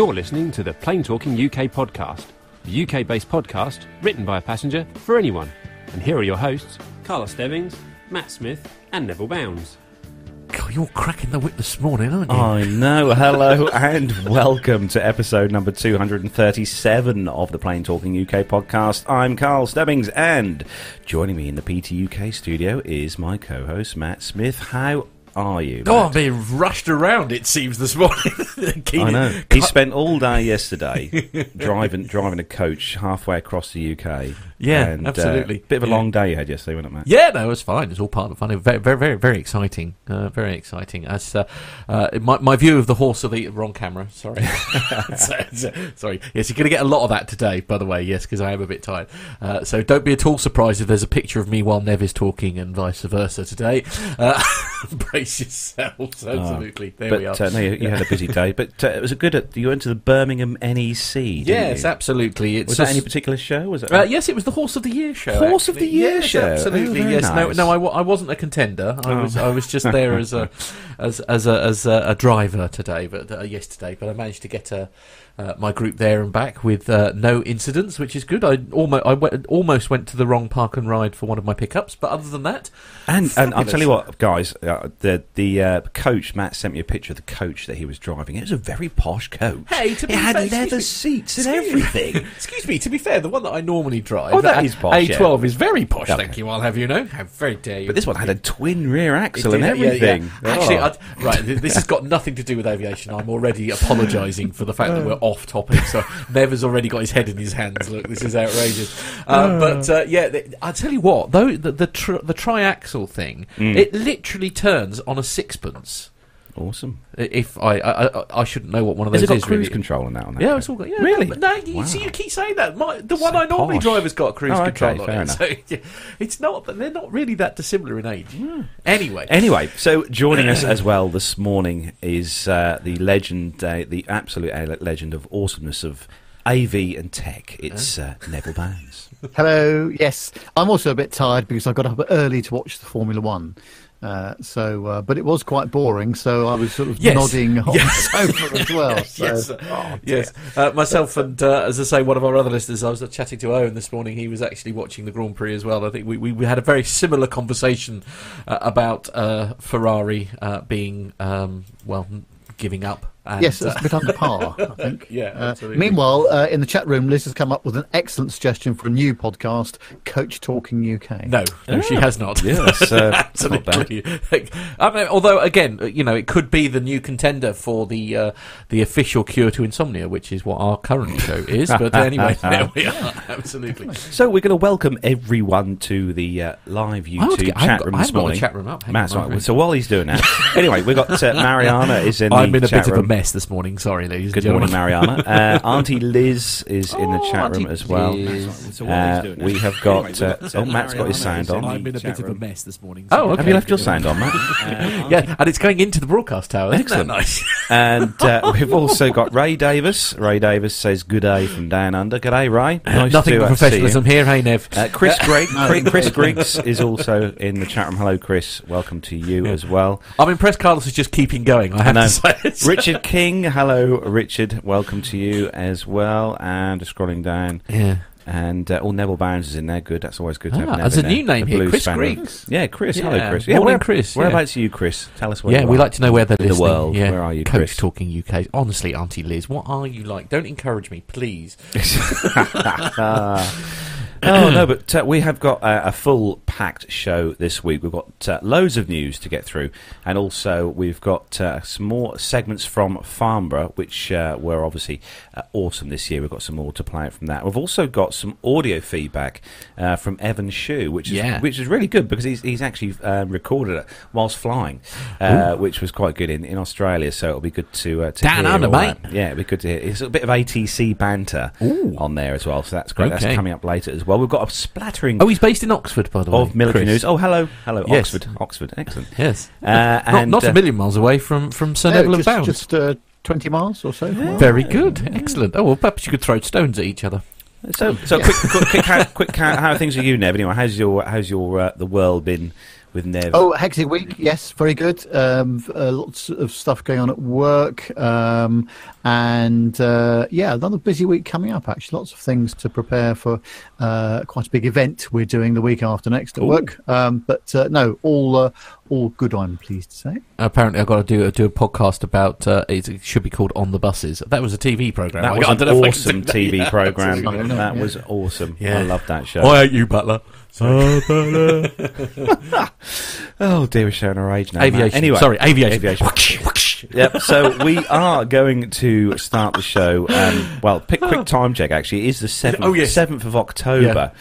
You're listening to the Plane Talking UK podcast, the UK based podcast written by a passenger for anyone. And here are your hosts, Carl Stebbings, Matt Smith, and Neville Bounds. God, you're cracking the whip this morning, aren't you? I know. Hello and welcome to episode number 237 of the Plane Talking UK podcast. I'm Carl Stebbings and joining me in the PTUK studio is my co-host Matt Smith. How are you? Oh, I'm being rushed around. It seems this morning. I know. He spent all day yesterday driving driving a coach halfway across the UK. Yeah, and, uh, absolutely. bit of a Yeah. long day you had yesterday, wasn't it, Matt? Yeah, no, it was fine. It's all part of the fun. Very, very, very, very exciting. Uh, very exciting. As uh, uh, my, my view of the horse of the wrong camera. Sorry, So- so- sorry. Yes, you're going to get a lot of that today. By the way, yes, because I am a bit tired. Uh, so don't be at all surprised if there's a picture of me while Nev is talking and vice versa today. Uh, brace yourselves. Absolutely. there we are. But uh, no, you, you had a busy day. But uh, it was a good. At, you went to the Birmingham NEC. Yes, you? absolutely. It's Was that a- any particular show? Was it? Uh, yes, it was the Horse of the Year show. Horse of the. Year yes, show. Absolutely. Oh, yes. No, nice. no, I, wa- I wasn't a contender. I Oh. was I was just there as a as as a as a, a driver today, but uh, yesterday. But I managed to get uh, uh, my group there and back with uh, no incidents, which is good. I almost I went, almost went to the wrong park and ride for one of my pickups, but other than that, And, and I'll tell you what, guys, uh, the the uh, coach Matt sent me a picture of the coach that he was driving. It was a very posh coach. Hey, to it be had fair, excuse leather seats and everything. Excuse me. To be fair, the one that I normally drive, Oh, that uh, posh. A12 is very posh. Okay. Thank you. I'll have you know. How very dare you. but this one had a twin rear axle It and did, yeah, yeah. everything. Actually, Oh. I'd, right, this has got nothing to do with aviation. I'm already apologising for the fact that we're off topic. So Nev has already got his head in his hands. Look, this is outrageous. Uh, but uh, yeah, th- I tell you what, though the the, tr- the triaxle thing, Mm. it literally turns on a sixpence. Awesome. If I I, I, I shouldn't know what one of Has those it got is cruise really. control on that? On that Yeah, coach? it's all got. Yeah, Really? No, no you Wow. see, you keep saying that. My, the So one I normally posh. drive has got cruise Oh, okay, control on fair it. enough. So yeah, it's not. They're not really that dissimilar in age. Anyway, Anyway, so joining us as well this morning is uh, the legend, uh, the absolute legend of awesomeness of AV and tech. It's uh, Neville Bounds. Hello. Yes, I'm also a bit tired because I got up early to watch the Formula One. Uh, so, uh, but it was quite boring. So I was sort of Yes. nodding on Yes. the sofa as well. So, yes, oh, yes. Uh, myself and, uh, as I say, one of our other listeners, I was chatting to Owen this morning. He was actually watching the Grand Prix as well. I think we, we, we had a very similar conversation uh, about uh, Ferrari uh, being, um, well, giving up. And, Yes, uh, it's a bit under par, I think. Yeah, Uh, absolutely. meanwhile, uh, in the chat room, Liz has come up with an excellent suggestion for a new podcast, Coach Talking UK. no, no, she has not. Yeah, that's, uh, that's not bad. Absolutely. I mean, although again, uh, you know, it could be the new contender for the uh, the official cure to insomnia, which is what our current show is. But anyway, there we are. Absolutely. So we're going to welcome everyone to the uh, live I want to YouTube get- I haven't chat got- room I this haven't got the morning. chat room up. Hang Matt's right. So while he's doing that, anyway, we've got uh, Mariana is in I'm the in a chat bit room. Of a mess this morning. Sorry, ladies Good and morning, gentlemen. Mariana. Uh, Auntie Liz is in the Oh, chat room Auntie as well. Liz. So Uh, we have got. Uh, oh, Matt's got his sound on. I'm in a chat bit of a room. mess this morning. Oh, Sorry. have you left your sound on, Matt? Yeah, and it's going into the broadcast tower. Isn't Excellent. that nice? And uh, we've also got Ray Davis. Ray Davis says good day from down under. Good day, Ray. Nice Nothing to, but uh, see you. professionalism here. Hey, Nev. Uh, Chris Greg, Chris, Chris Griggs is also in the chat room. Hello, Chris. Welcome to you as well. I'm impressed. Carlos is just keeping going. I have know. to say. Richard King. Hello, Richard. Welcome to you as well. And just scrolling down. Yeah. And uh, all Neville Bounds is in there. Good. That's always good to Ah, Nev there's a there. new name The here, Chris fan. Griggs. Yeah, Chris. Hello, Yeah. Chris. Yeah, Morning, where, Chris, yeah. Whereabouts are you, Chris? Tell us where Yeah, we like to know where they're In the world. Yeah. Where are you, Coach Chris? Talking UK. Honestly, Auntie Liz, what are you like? Don't encourage me, please. oh no, but uh, we have got uh, a full packed show this week. We've got uh, loads of news to get through, and also we've got uh, some more segments from Farnborough, which uh, were obviously uh, awesome this year. We've got some more to play out from that. We've also got some audio feedback uh, from Evan Shue, which is Yeah. which is really good because he's he's actually recorded it whilst flying, uh, which was quite good in, in Australia. So it'll be good to uh, to Down under, mate. Yeah, it'll be good to hear. It's a bit of ATC banter Ooh. on there as well, so that's great. Okay. That's coming up later as well. We've got a splattering Oh, he's based in Oxford, by the way. of military Chris. news. Oh, hello, hello, Yes. Oxford, Oxford, excellent. Yes. Uh, not and not uh, a million miles away from, from Sir No, Neville and just, Bounds. just uh, 20 miles or so. Very good. Excellent. Oh, well, perhaps you could throw stones at each other. So, so quick, quick, quick, how, quick how, how are things with you, Nev? Anyway, how's your how's your uh, the world been with Nev. Oh, hectic week. Yes, very good. Um, uh, lots of stuff going on at work, um, and uh, yeah, another busy week coming up. Actually, lots of things to prepare for. Uh, quite a big event we're doing the week after next at Ooh. work. Um, but uh, no, all uh, all good. I'm pleased to say. Apparently, I've got to do do a podcast about. Uh, it should be called On the Buses. That was a TV program. that I- was an don't know if I can awesome. TV program. That Yeah. was awesome. Yeah. I love that show. I hate you, Butler. Oh dear, we're showing our age now. Matt. Aviation. Anyway, sorry, aviation. Aviation. Whoosh, whoosh. yep. So we are going to start the show. Um, well, pick quick time check. Actually, it is the seventh. Oh, yes. seventh of October,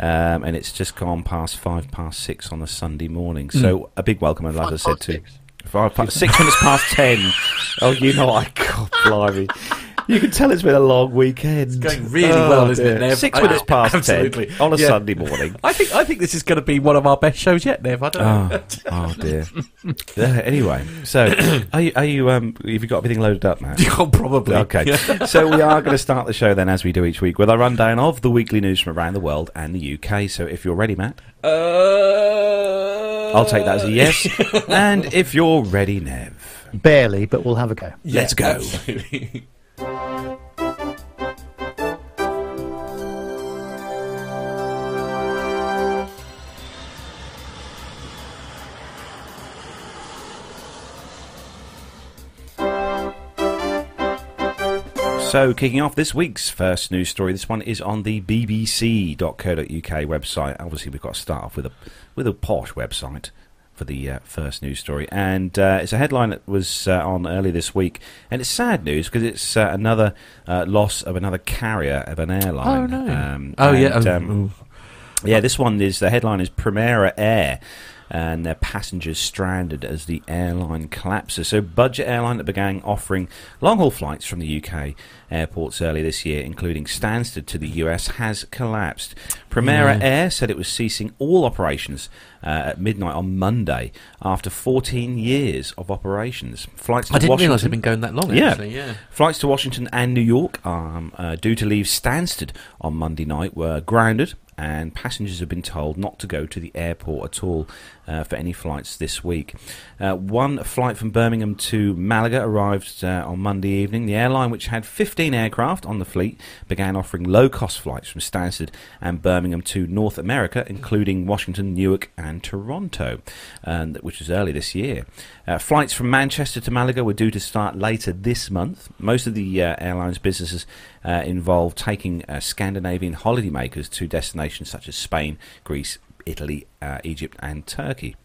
um, and it's just gone past five past six on a Sunday morning. So a big welcome, and as I said past to six. five past six minutes past ten. Oh, you know, I God, blimey. You can tell it's been a long weekend. It's going really well, isn't it, Nev? Six I- minutes past absolutely. ten on a Yeah. Sunday morning. I think I think this is going to be one of our best shows yet, Nev. I don't know. Oh, oh dear. Yeah, anyway, so are you, are you? Um, have you got everything loaded up, Matt? Oh, probably. Okay, Yeah. so we are going to start the show then, as we do each week, with a rundown of the weekly news from around the world and the UK. So if you're ready, Matt, Uh, I'll take that as a yes. and if you're ready, Nev, Barely, but we'll have a go. let's go. So, kicking off this week's first news story, this one is on the BBC.co.uk website. Obviously, we've got to start off with a with a posh website for the uh, first news story, and uh, it's a headline that was uh, on earlier this week, and it's sad news because it's uh, another uh, loss of another carrier of an airline. Oh, no. Um, Oh, yeah. and, oh, um, yeah, this one is the headline is Primera Air and their passengers stranded as the airline collapses. So, budget airline that began offering long haul flights from the UK airports earlier this year, including Stansted to the US, has collapsed. Primera Yeah. Air said it was ceasing all operations uh, at midnight on Monday after 14 years of operations. Flights to I didn't Washington. realise it'd been going that long. Yeah. Actually, yeah. Flights to Washington and New York um, uh, due to leave Stansted on Monday night were grounded, and passengers have been told not to go to the airport at all uh, for any flights this week. Uh, one flight from Birmingham to Malaga arrived uh, on Monday evening. The airline, which had 15 aircraft on the fleet, began offering low cost flights from Stansted and Birmingham to North America, including Washington, Newark, and Toronto, and, which was early this year. Uh, flights from Manchester to Malaga were due to start later this month. Most of the uh, airline's businesses involve taking Scandinavian holidaymakers to destinations such as Spain, Greece, Italy, uh, Egypt, and Turkey.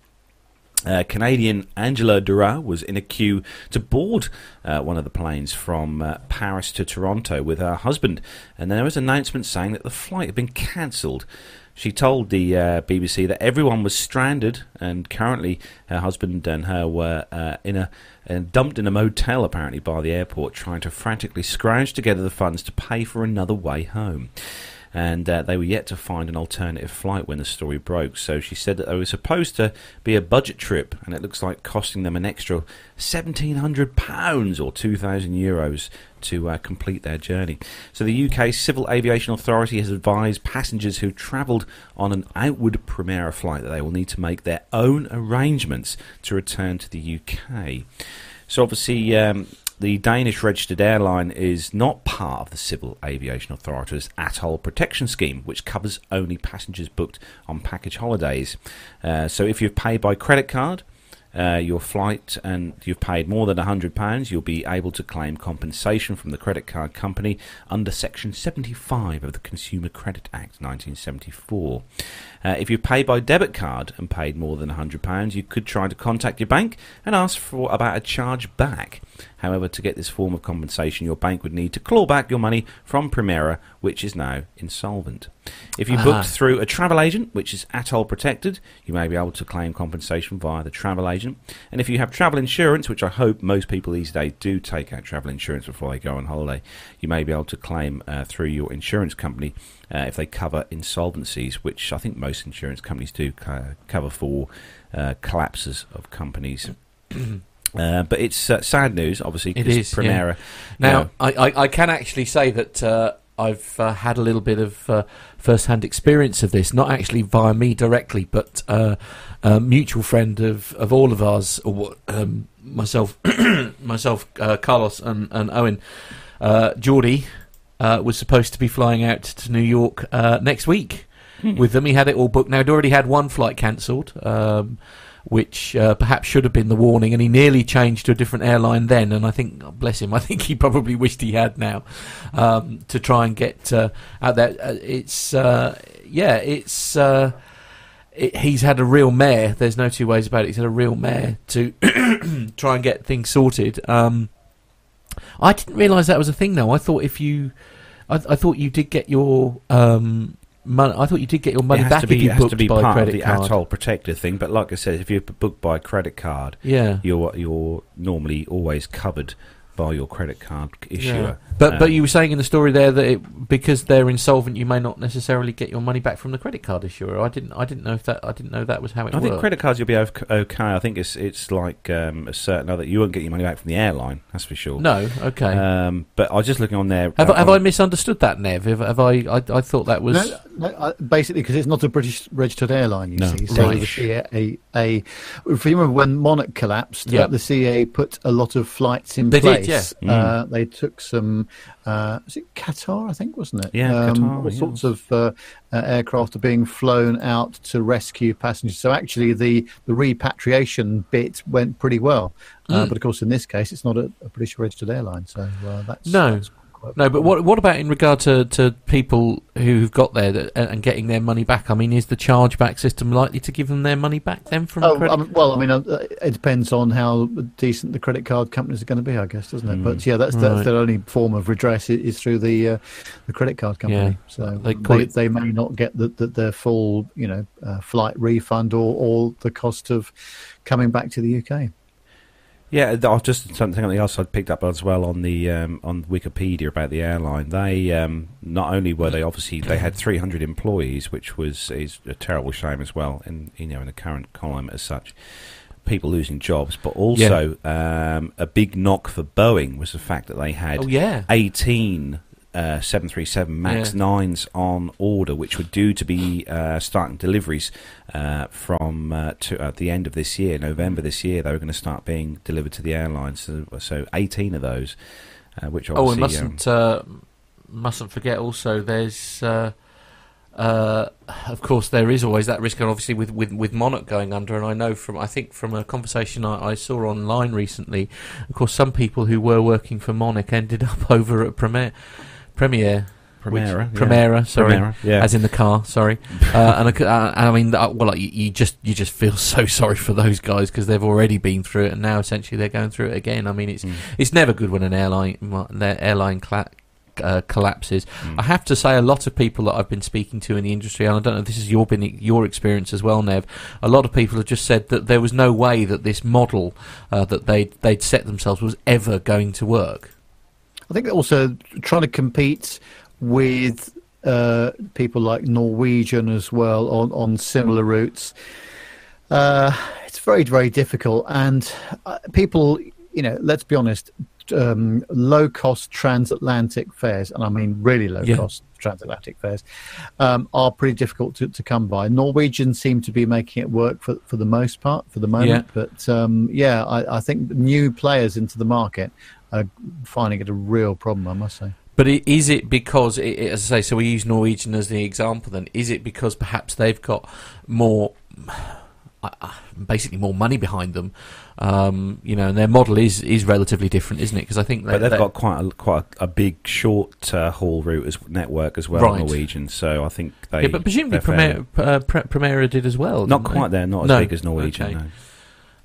Uh, Canadian Angela Dura was in a queue to board uh, one of the planes from uh, Paris to Toronto with her husband, and there was an announcement saying that the flight had been cancelled. She told the uh, BBC that everyone was stranded, and currently her husband and her were uh, in a uh, dumped in a motel apparently by the airport, trying to frantically scrounge together the funds to pay for another way home and uh, they were yet to find an alternative flight when the story broke. So she said that they were supposed to be a budget trip, and it looks like costing them an extra seventeen hundred pounds or two thousand euros to uh, complete their journey. So the UK Civil Aviation Authority has advised passengers who travelled on an outward Primera flight that they will need to make their own arrangements to return to the UK. So obviously. Um, the Danish registered airline is not part of the Civil Aviation Authority's ATOL Protection Scheme, which covers only passengers booked on package holidays. Uh, so if you've paid by credit card, uh, your flight and you've paid more than £100, you'll be able to claim compensation from the credit card company under Section 75 of the Consumer Credit Act 1974. Uh, if you paid by debit card and paid more than £100, you could try to contact your bank and ask for about a charge back. However, to get this form of compensation, your bank would need to claw back your money from Primera, which is now insolvent. If you Ah. booked through a travel agent, which is ATOL protected, you may be able to claim compensation via the travel agent. And if you have travel insurance, which I hope most people these days do take out travel insurance before they go on holiday, you may be able to claim uh, through your insurance company uh, if they cover insolvencies, which I think most insurance companies do co- cover for uh, collapses of companies. Uh, but it's uh, sad news, obviously, It because is, yeah. Now, know, I, I, I can actually say that uh, I've uh, had a little bit of uh, first-hand experience of this, not actually via me directly, but uh, a mutual friend of, of all of ours, or um, myself, myself, uh, Carlos, and, and Owen, uh, Geordie, uh, was supposed to be flying out to New York uh, next week with them. He had it all booked. Now he'd already had one flight cancelled. Um, which uh, perhaps should have been the warning, and he nearly changed to a different airline then. And I think, bless him, I think he probably wished he had now um, to try and get uh, out there. Uh, it's uh, yeah, it's uh, it, he's had a real mare. There's no two ways about it. He's had a real mare to try and get things sorted. Um, I didn't realise that was a thing. though. I thought if you, I, I thought you did get your um, money. I thought you did get your money back be, if you it has booked to be by part credit of the card. ATOL protector thing. But like I said, if you book by credit card, Yeah. you're you're normally always covered by your credit card issuer. Yeah. But but Um, you were saying in the story there that it, because they're insolvent, you may not necessarily get your money back from the credit card issuer. I didn't I didn't know if that I didn't know that was how it I worked. think credit cards you'll be okay. I think it's it's like um, a certain other. You won't get your money back from the airline. That's for sure. No, okay. Um, but I was just looking on there. have, uh, I have on- I misunderstood that, Nev? Have, have I, I? I thought that was No, no, uh, basically, because it's not a British registered airline, you No. see. So Right. the CAA, a, if you remember when Monarch collapsed, Yeah. uh, the CAA put a lot of flights in They did, place. yeah. Uh, they took some, uh, was it Qatar, I think, wasn't it? Yeah, um, Qatar, All yeah. sorts of uh, uh, aircraft are being flown out to rescue passengers. So actually, the, the repatriation bit went pretty well. Uh, Mm. but of course, in this case, it's not a, a British registered airline. So uh, that's. No. that's no. But what what about in regard to, to people who've got there that, and and getting their money back? I mean, is the chargeback system likely to give them their money back then from Oh, credit? um, well, I mean, uh, it depends on how decent the credit card companies are going to be, I guess, doesn't it? Mm. But yeah, that's that's Right. their only form of redress is through the uh, the credit card company. Yeah. So They they, call they, may not get the, the, their full, you know, uh, flight refund or, or the cost of coming back to the UK. Yeah, th- oh, just something else I picked up as well on the um, on Wikipedia about the airline. They um, not only were they obviously they had 300 employees, which was is a terrible shame as well, in you know in the current climate as such. People losing jobs, but also um, a big knock for Boeing was the fact that they had oh yeah. 18 uh, 737 MAX Yeah. 9s on order, which were due to be uh, starting deliveries uh, from uh, to, at the end of this year, November this year. They were going to start being delivered to the airlines. So, so 18 of those, uh, which Oh, we um, mustn't uh, mustn't forget. Also, there's uh, uh, of course there is always that risk, and obviously with, with, with Monarch going under. And I know from I think from a conversation I, I saw online recently, of course some people who were working for Monarch ended up over at Premier Premier Primera, which- yeah. Primera, sorry. Primera, yeah. As in the car, sorry, uh, and, I, uh, and I mean, uh, well, like, you, you just you just feel so sorry for those guys because they've already been through it, and now essentially they're going through it again. I mean, it's Mm. it's never good when an airline their airline cla- uh, collapses. Mm. I have to say, a lot of people that I've been speaking to in the industry, and I don't know if this is your been your experience as well, Nev. A lot of people have just said that there was no way that this model uh, that they they'd set themselves was ever going to work. I think also trying to compete with uh, people like Norwegian as well on, on similar routes. Uh, it's very, very difficult. And uh, people, you know, let's be honest, um, low cost transatlantic fares, and I mean really low Yeah. cost transatlantic fares, um, are pretty difficult to, to come by. Norwegian seem to be making it work for, for the most part, for the moment. Yeah. But um, yeah, I, I think new players into the market are finding it a real problem, I must say. But is it because, i- i- as I say, so we use Norwegian as the example? Then is it because perhaps they've got more, uh, uh, basically more money behind them? Um, you know, and their model is is relatively different, isn't it? Because I think they, But they've got quite a, quite a, a big short uh, haul route as network as well, Right. Norwegian. So I think they. yeah, but presumably they're Primera, uh, Pre- Primera did as well. not didn't they? quite there, not as No. big as Norwegian. Okay. No.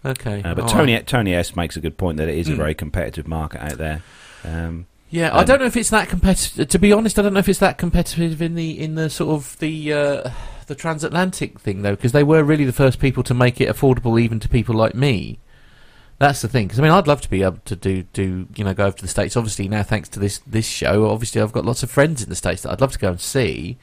Okay, Uh, but all Tony right. Tony S makes a good point that it is a Mm. very competitive market out there. Um, Yeah, I Um, don't know if it's that competitive. To be honest, I don't know if it's that competitive in the in the sort of the uh, the transatlantic thing though, because they were really the first people to make it affordable even to people like me. That's the thing. Because I mean, I'd love to be able to do do you know go over to the states. Obviously, now thanks to this this show, obviously I've got lots of friends in the states that I'd love to go and see.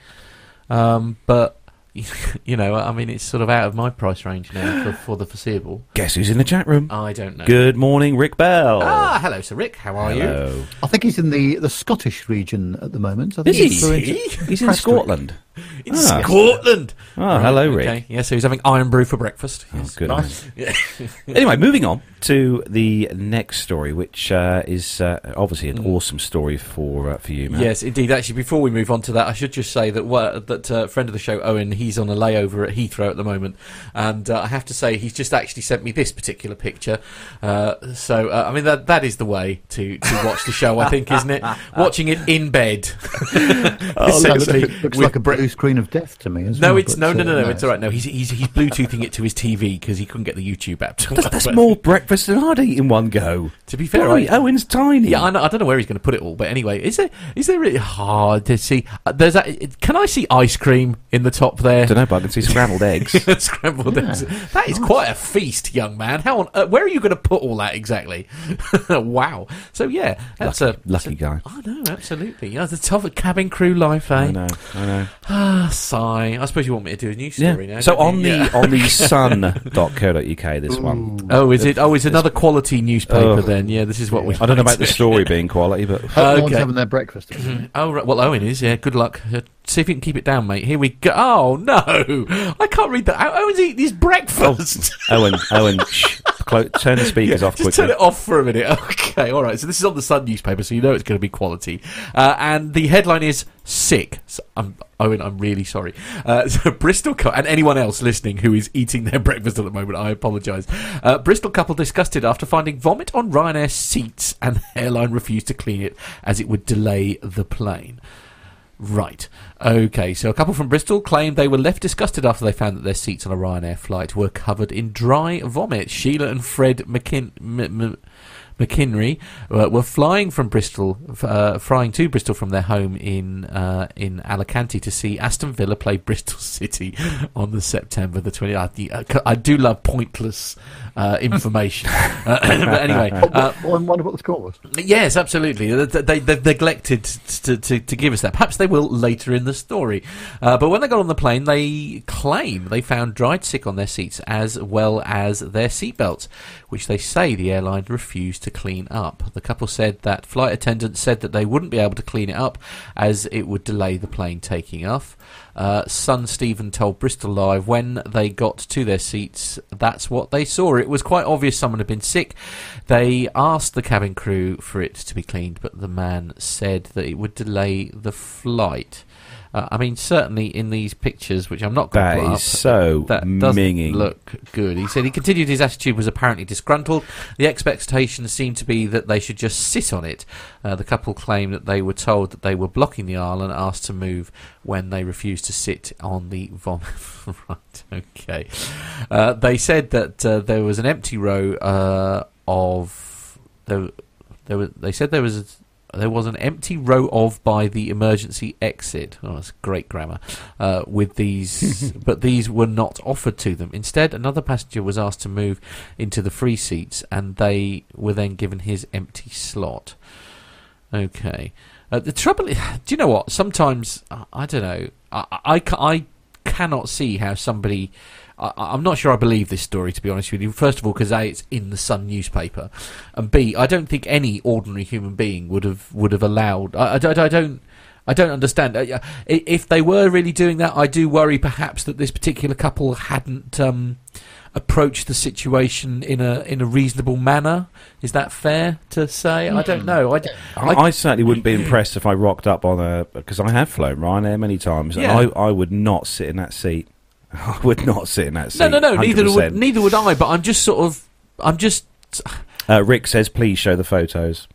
Um, but you know, I mean, it's sort of out of my price range now for, for the foreseeable. Guess who's in the chat room? I don't know. Good morning, Rick Bell. Ah, hello, Sir Rick. How are you? I think he's in the, the Scottish region at the moment. I think Is he's flew into- He's in Scotland. In Ah. Scotland. Oh, hello, Rick. Okay, yeah, so he's having Irn-Bru for breakfast. Oh, Yes. good. Nice. anyway, moving on to the next story, which uh, is uh, obviously an awesome story for uh, for you, Matt. Yes, indeed. Actually, before we move on to that, I should just say that wha- that uh, friend of the show, Owen, he's on a layover at Heathrow at the moment, and uh, I have to say he's just actually sent me this particular picture. Uh, so, uh, I mean, that that is the way to, to watch the show, I think, isn't it? Watching it in bed. Oh, Essentially, looks, looks with- like a blue screen of death to me. No, well, it's but, no, no, uh, no, no. It's all right. No, he's he's he's bluetoothing it to his TV because he couldn't get the YouTube app. To That's, that's But more breakfast than I'd eat in one go. To be fair, I, Owen's tiny. Yeah, I, know, I don't know where he's going to put it all, but anyway, is there is there really hard to see? Uh, there's that. Can I see ice cream in the top there? Don't know, but I can see scrambled eggs. Scrambled Yeah. eggs. That is quite a feast, young man. How on? Uh, where are you going to put all that exactly? wow. So yeah, that's lucky, a lucky guy. I know, absolutely. Yeah, the tough cabin crew life, eh? I know, I know. Ah, sigh. I suppose you want me to do a news story now. So don't on you? the Yeah. on the sun.co.uk, this one. Oh, is it? Oh, it's another quality newspaper Oh. then. Yeah, this is what we. I don't know about the story being quality, but Hope no one's Okay. having their breakfast. Oh, right. well, Owen is. Yeah, good luck. See if you can keep it down, mate. Here we go. Oh no, I can't read that. Oh, Owen's eating his breakfast. Owen, Owen, shh, clo- turn the speakers Yeah, off just quickly. turn it off for a minute. Okay, all right. So this is on the Sun newspaper, so you know it's going to be quality. Uh, and the headline is "Sick." So, I'm, Owen, I'm really sorry. Uh, so Bristol co- and anyone else listening who is eating their breakfast at the moment, I apologise. Uh, Bristol couple disgusted after finding vomit on Ryanair seats, and the airline refused to clean it as it would delay the plane. Right. Okay. So a couple from Bristol claimed they were left disgusted after they found that their seats on a Ryanair flight were covered in dry vomit. Sheila and Fred McKin- M- M- McKinry uh, were flying from Bristol, uh, flying to Bristol from their home in uh, in Alicante to see Aston Villa play Bristol City on the September the 20th. I, I do love pointless uh, information. Uh, but anyway, uh, I wonder what the score was. Yes, absolutely. They, they, they've neglected to, to, to give us that. Perhaps they will later in the story. Uh, but when they got on the plane, they claim they found dried sick on their seats as well as their seatbelts, which they say the airline refused to clean up. The couple said that flight attendants said that they wouldn't be able to clean it up as it would delay the plane taking off. Uh, son Stephen told Bristol Live when they got to their seats, that's what they saw. It was quite obvious someone had been sick. They asked the cabin crew for it to be cleaned, but the man said that it would delay the flight. Uh, I mean, certainly in these pictures, which I'm not going to put up, so that doesn't minging. look good. He said he continued his attitude was apparently disgruntled. The expectation seemed to be that they should just sit on it. Uh, the couple claimed that they were told that they were blocking the aisle and asked to move when they refused to sit on the vomit. right, okay. Uh, they said that uh, there was an empty row uh, of there. There was, they said there was there was an empty row of by the emergency exit. Oh, that's great grammar. Uh, with these, but these were not offered to them. Instead, another passenger was asked to move into the free seats, and they were then given his empty slot. Okay. Uh, the trouble, is, do you know what? Sometimes I, don't know. I, I, I cannot see how somebody. I, I'm not sure I believe this story, to be honest with you. First of all, because a it's in the Sun newspaper, and b I don't think any ordinary human being would have would have allowed. I, I, don't- I don't. I don't understand. Uh, i- If they were really doing that, I do worry perhaps that this particular couple hadn't um, approached the situation in a in a reasonable manner. Is that fair to say? I don't know. I I certainly wouldn't be impressed if I rocked up on a because I have flown Ryanair many times, Yeah. and I, I would not sit in that seat. I would not sit in that seat. no, no, no. Neither 100%. would neither would I. But I'm just sort of. I'm just. Uh, Rick says, "Please show the photos."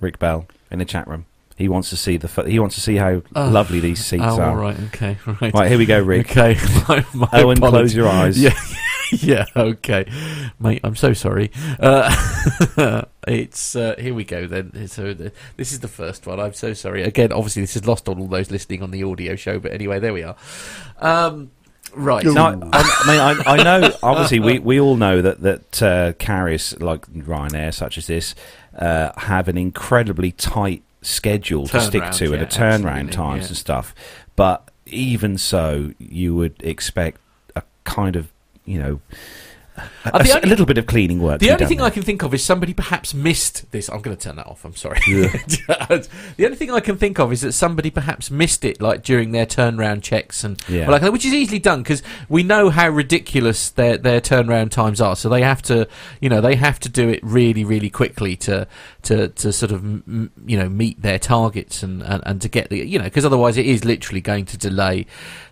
Rick Bell in the chat room. He wants to see the. He wants to see how Oh. lovely these seats oh, are. all right. Okay. Right. Right, here we go, Rick. Okay. my, my Owen, close your eyes. Yeah. yeah. Okay, mate. I'm so sorry. Uh, it's uh, here we go then. So the, this is the first one. I'm so sorry. Again, obviously this is lost on all those listening on the audio show. But anyway, there we are. Um, right. You're- No, I, I mean, I, I know. Obviously, we, we all know that that uh, carriers like Ryanair, such as this, uh, have an incredibly tight schedule to stick to and a turnaround times yeah. and stuff. But even so, you would expect a kind of, you know, a, Uh, the a only- a little bit of cleaning work. The only thing there. I can think of is somebody perhaps missed this. I'm going to turn that off. I'm sorry. the only thing I can think of is that somebody perhaps missed it, like during their turnaround checks, and Yeah. like, which is easily done because we know how ridiculous their their turnaround times are. So they have to, you know, they have to do it really, really quickly to to to sort of m- you know meet their targets and and, and to get the you know because otherwise it is literally going to delay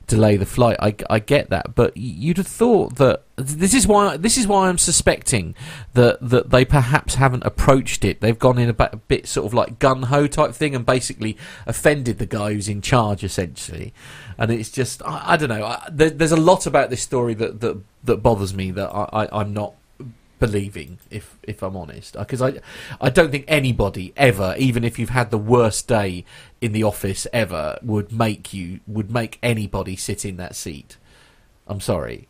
delay the flight. I, I get that, but you'd have thought that this is why this is why I'm suspecting that that they perhaps haven't approached it. They've gone in a, ba- a bit sort of like gun ho type thing and basically offended the guy who's in charge essentially. And it's just I, I don't know. I, there, there's a lot about this story that that, that bothers me that I, I, I'm not believing if if I'm honest because I I don't think anybody ever even if you've had the worst day in the office ever would make you would make anybody sit in that seat I'm sorry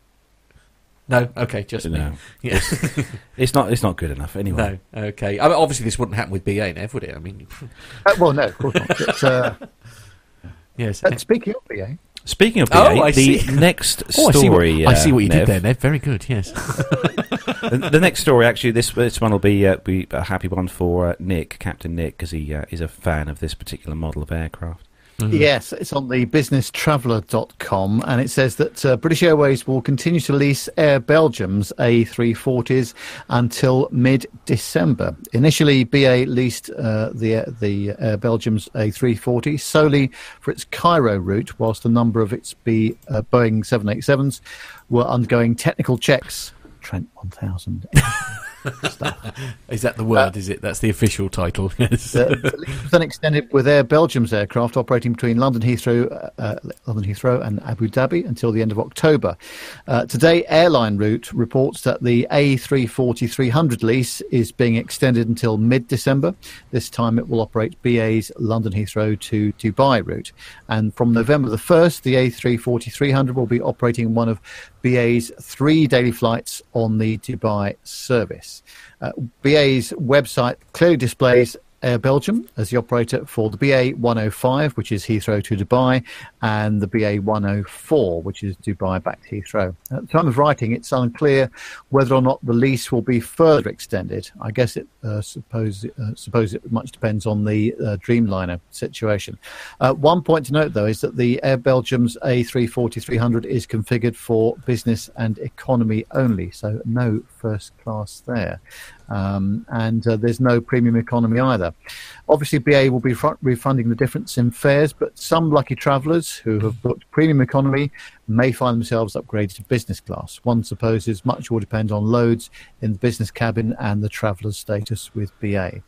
no okay just me No. yeah It's not. It's not good enough. Anyway. no okay I mean, obviously this wouldn't happen with BA Nev would it I mean Uh, well, no, of course not. But, uh, yes uh, speaking of BA, Speaking of BA, Oh, the next oh I see what, story. I see what you uh, did Nev, there Nev very good yes the, the next story, actually, this this one will be uh, be a happy one for uh, Nick, Captain Nick, because he uh, is a fan of this particular model of aircraft. Mhm. Yes, it's on the businesstraveller.com and it says that uh, British Airways will continue to lease Air Belgium's A340s until mid December. Initially, BA leased uh, the, the Air Belgium's A340 solely for its Cairo route, whilst a number of its B, uh, Boeing 787s were undergoing technical checks. Trent 1000. is that the word is it that's the official title yes The, the was then extended with Air Belgium's aircraft operating between London Heathrow, uh, uh, London Heathrow and Abu Dhabi until the end of October. Uh, today, Airline Route reports that the A340-300 lease is being extended until mid-December. This time, it will operate BA's London Heathrow to Dubai route, and from November the first, the A340-300 will be operating one of BA's three daily flights on the Dubai service. Uh, BA's website clearly displays Air Belgium as the operator for the BA 105, which is Heathrow to Dubai, and the BA 104, which is Dubai back to Heathrow. At the time of writing, it's unclear whether or not the lease will be further extended. I guess it uh, suppose uh, suppose it much depends on the uh, Dreamliner situation. Uh, one point to note, though, is that the Air Belgium's A340-300 is configured for business and economy only, so no first class there. Um, and uh, there's no premium economy either. Obviously, BA will be fr- refunding the difference in fares, but some lucky travellers who have booked premium economy may find themselves upgraded to business class. One supposes much will depend on loads in the business cabin and the traveller's status with BA.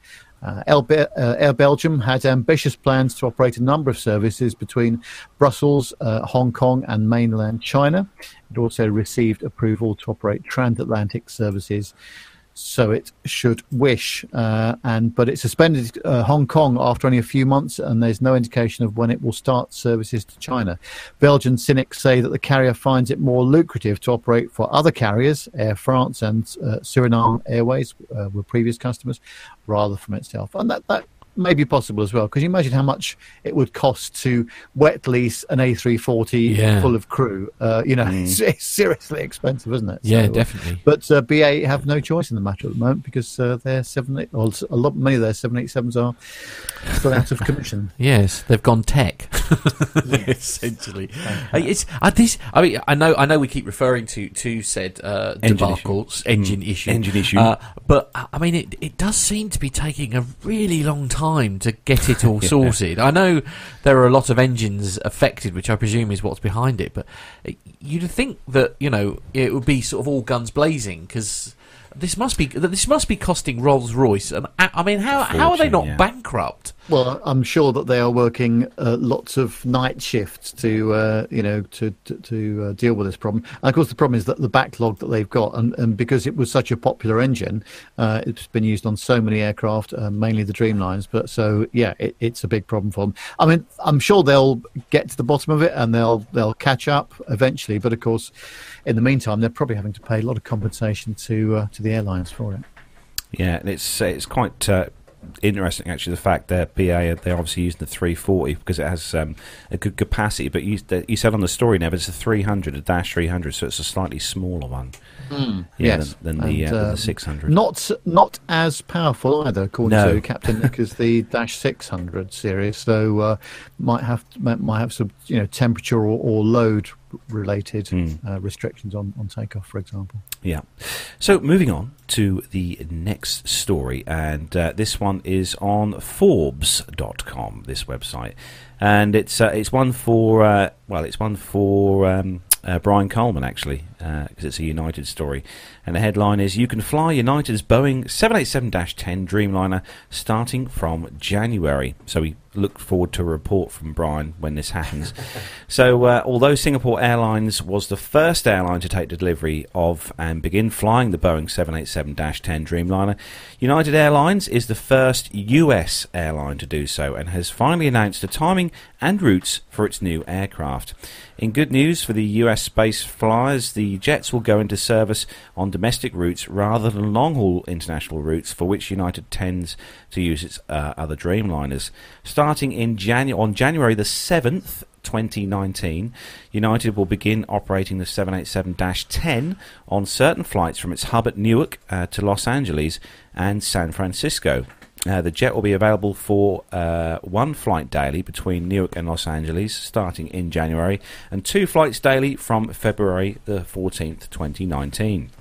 Uh, uh, Air Belgium had ambitious plans to operate a number of services between Brussels, uh, Hong Kong, and mainland China. It also received approval to operate transatlantic services so it should wish. Uh, and but it suspended uh, Hong Kong after only a few months, and there's no indication of when it will start services to China. Belgian cynics say that the carrier finds it more lucrative to operate for other carriers, Air France and uh, Suriname Airways uh, were previous customers, rather from itself. And that that may be possible as well. Because you imagine how much it would cost to wet lease an A340 Yeah. full of crew. Uh, you know, it's, it's seriously expensive, isn't it? yeah So, uh, definitely but uh, BA have no choice in the matter at the moment because uh, their seven, eight, or a lot, many of their seven eight sevens are still out of commission. Yes, they've gone tech. Essentially, it's this. I mean, I know, I know. We keep referring to to said uh, Engine debacles, engine issue, Engine issue. Uh, but uh, I mean, it it does seem to be taking a really long time to get it all Yeah. sorted. I know there are a lot of engines affected, which I presume is what's behind it. But uh, you'd think that you know it would be sort of all guns blazing because. This must be this must be costing Rolls Royce. And I mean, how how are they not yeah. bankrupt? Well, I'm sure that they are working uh, lots of night shifts to, uh, you know, to to, to uh, deal with this problem. And of course, the problem is that the backlog that they've got, and, and because it was such a popular engine, uh, it's been used on so many aircraft, uh, mainly the Dreamlines. But so, yeah, it, it's a big problem for them. I mean, I'm sure they'll get to the bottom of it and they'll they'll catch up eventually. But of course, in the meantime, they're probably having to pay a lot of compensation to uh, to the airlines for it. Yeah, and it's it's quite uh, interesting actually the fact that BA they're obviously using the 340 because it has um, a good capacity. But you, you said on the story now, but it's a 300, a dash 300, so it's a slightly smaller one. Mm, Yeah, yes, than, than the, And, uh, than um, the 600. Not not as powerful either, according No. to Captain Nick, as the Dash 600 series. So uh, might have might, might have some you know temperature or, or load related Hmm. uh, restrictions on, on takeoff, for example. Yeah. So moving on to the next story, and uh, this one is on Forbes.com. This website, and it's uh, it's one for uh, well, it's one for um, uh, Brian Coleman actually, because it's a United story, and the headline is: "You can fly United's Boeing 787-10 Dreamliner starting from January." So we look forward to a report from Brian when this happens. so, uh, although Singapore Airlines was the first airline to take delivery of and begin flying the Boeing 787-10 Dreamliner, United Airlines is the first US airline to do so and has finally announced the timing and routes for its new aircraft. In good news for the US space flyers, the jets will go into service on domestic routes rather than long haul international routes for which United tends to use its uh, other Dreamliners. Starting in Janu- on January the 7th, 2019, United will begin operating the 787 10 on certain flights from its hub at Newark uh, to Los Angeles and San Francisco. Uh, the jet will be available for uh, one flight daily between Newark and Los Angeles starting in January, and two flights daily from February the 14th, 2019.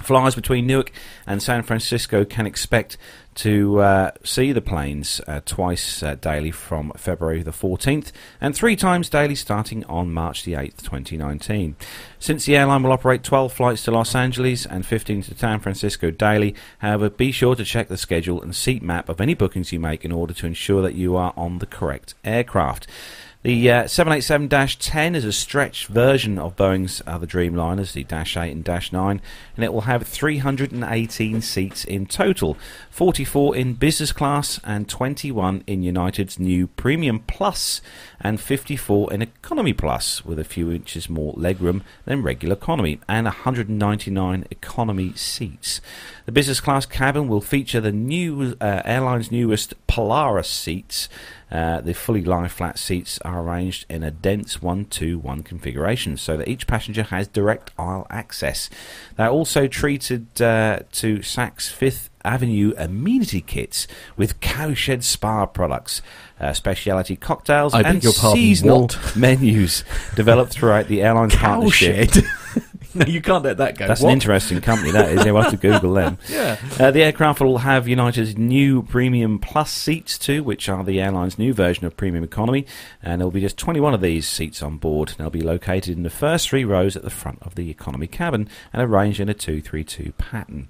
Flyers between Newark and San Francisco can expect to uh, see the planes uh, twice uh, daily from February the 14th and three times daily starting on March the 8th, 2019. Since the airline will operate 12 flights to Los Angeles and 15 to San Francisco daily, however, be sure to check the schedule and seat map of any bookings you make in order to ensure that you are on the correct aircraft. The uh, 787-10 is a stretched version of Boeing's other Dreamliners, the Dash 8 and Dash 9, and it will have 318 seats in total, 44 in business class and 21 in United's new Premium Plus, and 54 in Economy Plus, with a few inches more legroom than regular economy, and 199 economy seats. The business class cabin will feature the new uh, airline's newest Polaris seats. Uh, the fully lie flat seats are arranged in a dense 1 2 1 configuration so that each passenger has direct aisle access. They're also treated uh, to Saks Fifth Avenue amenity kits with cowshed spa products, uh, specialty cocktails, I and pardon, seasonal what? menus developed throughout the airline's partnership. Cowshed. no, you can't let that go. That's What? an interesting company, that is. You'll have to Google them. Yeah. Uh, the aircraft will have United's new Premium Plus seats too, which are the airline's new version of Premium Economy, and there'll be just 21 of these seats on board. They'll be located in the first three rows at the front of the economy cabin and arranged in a 232 pattern.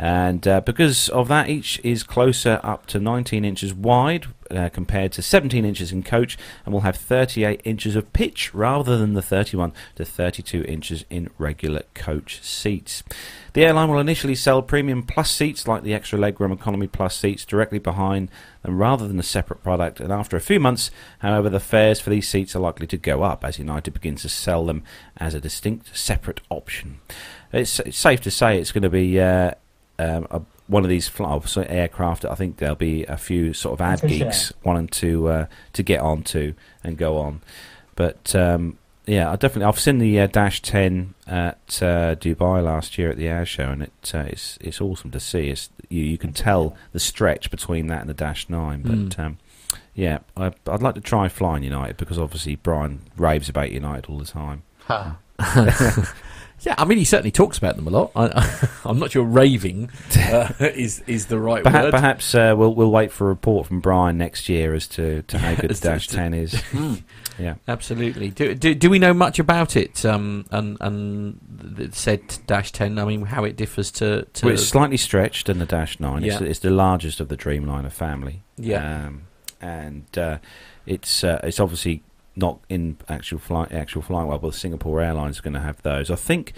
And uh, because of that, each is closer up to 19 inches wide uh, compared to 17 inches in coach, and will have 38 inches of pitch rather than the 31 to 32 inches in regular coach seats. The airline will initially sell premium plus seats like the extra legroom economy plus seats directly behind them rather than a separate product. And after a few months, however, the fares for these seats are likely to go up as United begins to sell them as a distinct separate option. It's, safe to say it's going to be. Uh, um, a, one of these fly, oh, so aircraft. I think there'll be a few sort of ad For sure. geeks wanting to uh, to get onto and go on. But um, yeah, I definitely I've seen the uh, Dash 10 at uh, Dubai last year at the air show, and it uh, it's it's awesome to see. It's, you you can tell the stretch between that and the Dash 9. But Mm. um, yeah, I, I'd like to try flying United because obviously Brian raves about United all the time. Ha. Yeah, I mean, he certainly talks about them a lot. I, I'm not sure raving uh, is is the right Perhaps, word. perhaps uh, we'll we'll wait for a report from Brian next year as to, to how good the Dash to- 10 is. Mm, Yeah. absolutely. Do, do do we know much about it? Um, and and said dash ten. I mean, how it differs to to Well, it's slightly stretched than the Dash 9. It's, Yeah. it's the largest of the Dreamliner family. Yeah. Um, and uh, it's uh, it's obviously not in actual flight actual flight well, but Singapore Airlines are going to have those. I think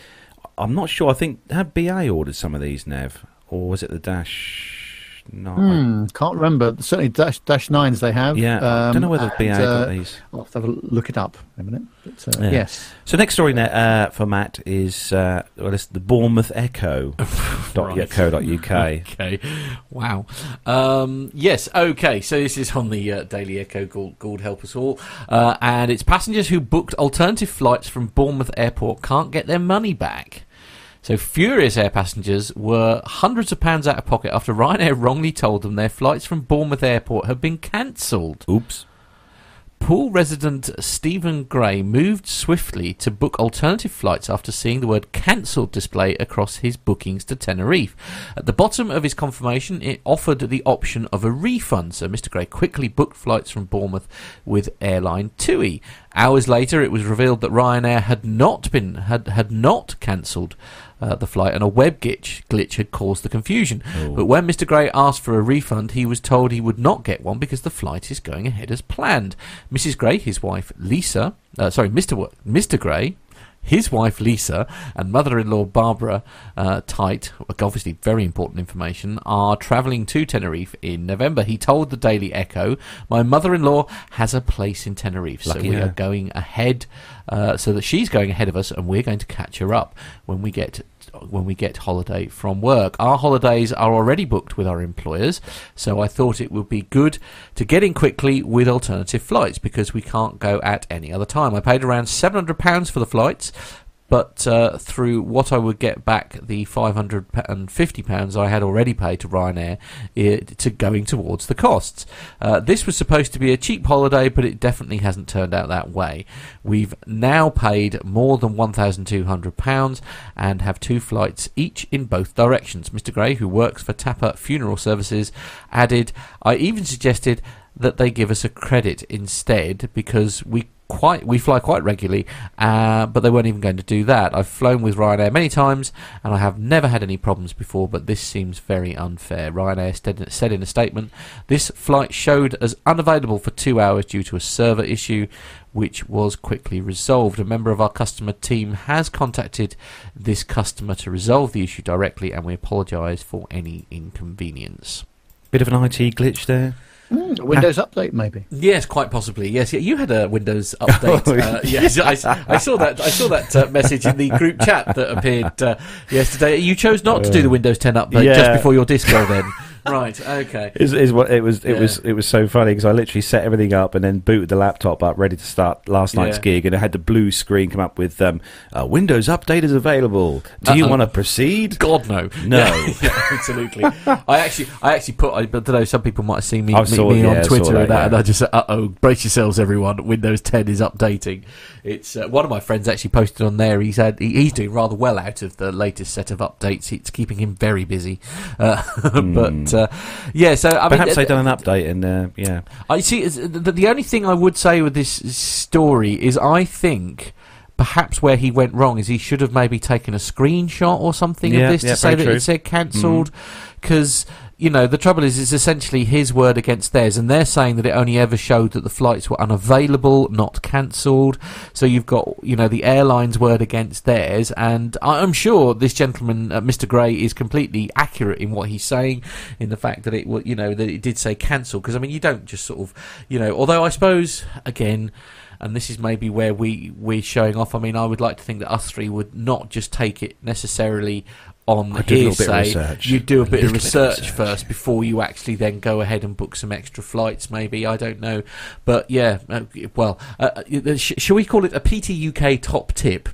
I'm not sure. I think have BA ordered some of these, Nev, or was it the Dash nine. Hmm, can't remember. Certainly, dash dash nines they have. Yeah, I don't know whether um, BA and, got uh, these. I'll have to have a look it up in a minute. But, uh, Yeah. Yes. So next story ne- uh, for Matt is uh, well, it's the Bournemouth Echo. dot Right. co dot uk. Okay. Wow. Um, yes. Okay. So this is on the uh, Daily Echo. God, God help us all. Uh, and it's passengers who booked alternative flights from Bournemouth Airport can't get their money back. So furious air passengers were hundreds of pounds out of pocket after Ryanair wrongly told them their flights from Bournemouth Airport had been cancelled. Oops. Poole resident Stephen Gray moved swiftly to book alternative flights after seeing the word cancelled display across his bookings to Tenerife. At the bottom of his confirmation, it offered the option of a refund, so Mr. Gray quickly booked flights from Bournemouth with airline TUI. Hours later, it was revealed that Ryanair had not been had had not cancelled uh, the flight, and a web glitch glitch had caused the confusion. But when Mr. Gray asked for a refund, he was told he would not get one because the flight is going ahead as planned. Mrs. Gray, his wife Lisa, uh, sorry, Mr. Mr. Gray. His wife Lisa and mother-in-law Barbara uh, Tite, obviously very important information, are travelling to Tenerife in November. He told the Daily Echo, "My mother-in-law has a place in Tenerife, so we her. are going ahead, uh, so that she's going ahead of us, and we're going to catch her up when we get when we get holiday from work. Our holidays are already booked with our employers, so I thought it would be good to get in quickly with alternative flights because we can't go at any other time. I paid around seven hundred pounds for the flights. But uh, through what I would get back, the five hundred and fifty pounds I had already paid to Ryanair, it, to going towards the costs. Uh, this was supposed to be a cheap holiday, but it definitely hasn't turned out that way. We've now paid more than one thousand two hundred pounds and have two flights each in both directions. Mr. Gray, who works for Tapper Funeral Services, added, "I even suggested." That they give us a credit instead because we quite we fly quite regularly, uh, but they weren't even going to do that. I've flown with Ryanair many times, and I have never had any problems before. But this seems very unfair. Ryanair said, said in a statement, "This flight showed as unavailable for two hours due to a server issue." Which was quickly resolved. A member of our customer team has contacted this customer to resolve the issue directly, and we apologise for any inconvenience. Bit of an IT glitch there. Mm, a Windows update, maybe. Yes, quite possibly. Yes, yeah, you had a Windows update. Oh, uh, yes, I, I saw that. I saw that uh, message in the group chat that appeared uh, yesterday. You chose not to do the Windows 10 update just before your disco, then. right. Okay. Is, is what it was. It Yeah. was. It was so funny because I literally set everything up and then booted the laptop up, ready to start last night's Yeah. gig, and it had the blue screen come up with um, uh, Windows update is available. Do you Uh-oh. want to proceed? God no, No. Yeah, yeah, absolutely. I actually, I actually put. I don't know. Some people might have seen me, me, saw- me on Twitter that, and that, and I just said, "Uh oh, brace yourselves, everyone! Windows 10 is updating." It's uh, one of my friends actually posted on there. He's had, he, he's doing rather well out of the latest set of updates. It's keeping him very busy. Uh, but uh, yeah, so I. Perhaps mean, they've done an update and uh, yeah. I see. The, the only thing I would say with this story is I think perhaps where he went wrong is he should have maybe taken a screenshot or something Yeah, of this yeah, to say that true. Mm. it said cancelled. Because you know the trouble is, it's essentially his word against theirs, and they're saying that it only ever showed that the flights were unavailable, not cancelled. So you've got you know the airline's word against theirs, and I'm sure this gentleman, uh, Mr. Gray, is completely accurate in what he's saying, in the fact that it you know that it did say cancel. Because I mean, you don't just sort of you know. Although I suppose again. And this is maybe where we we're showing off. I mean, I would like to think that us three would not just take it necessarily on I did a little bit of hearsay. You do a, bit of little bit of research, first before you actually then go ahead and book some extra flights. Maybe I don't know, but yeah. Uh, well, uh, uh, sh- shall we call it a PTUK top tip?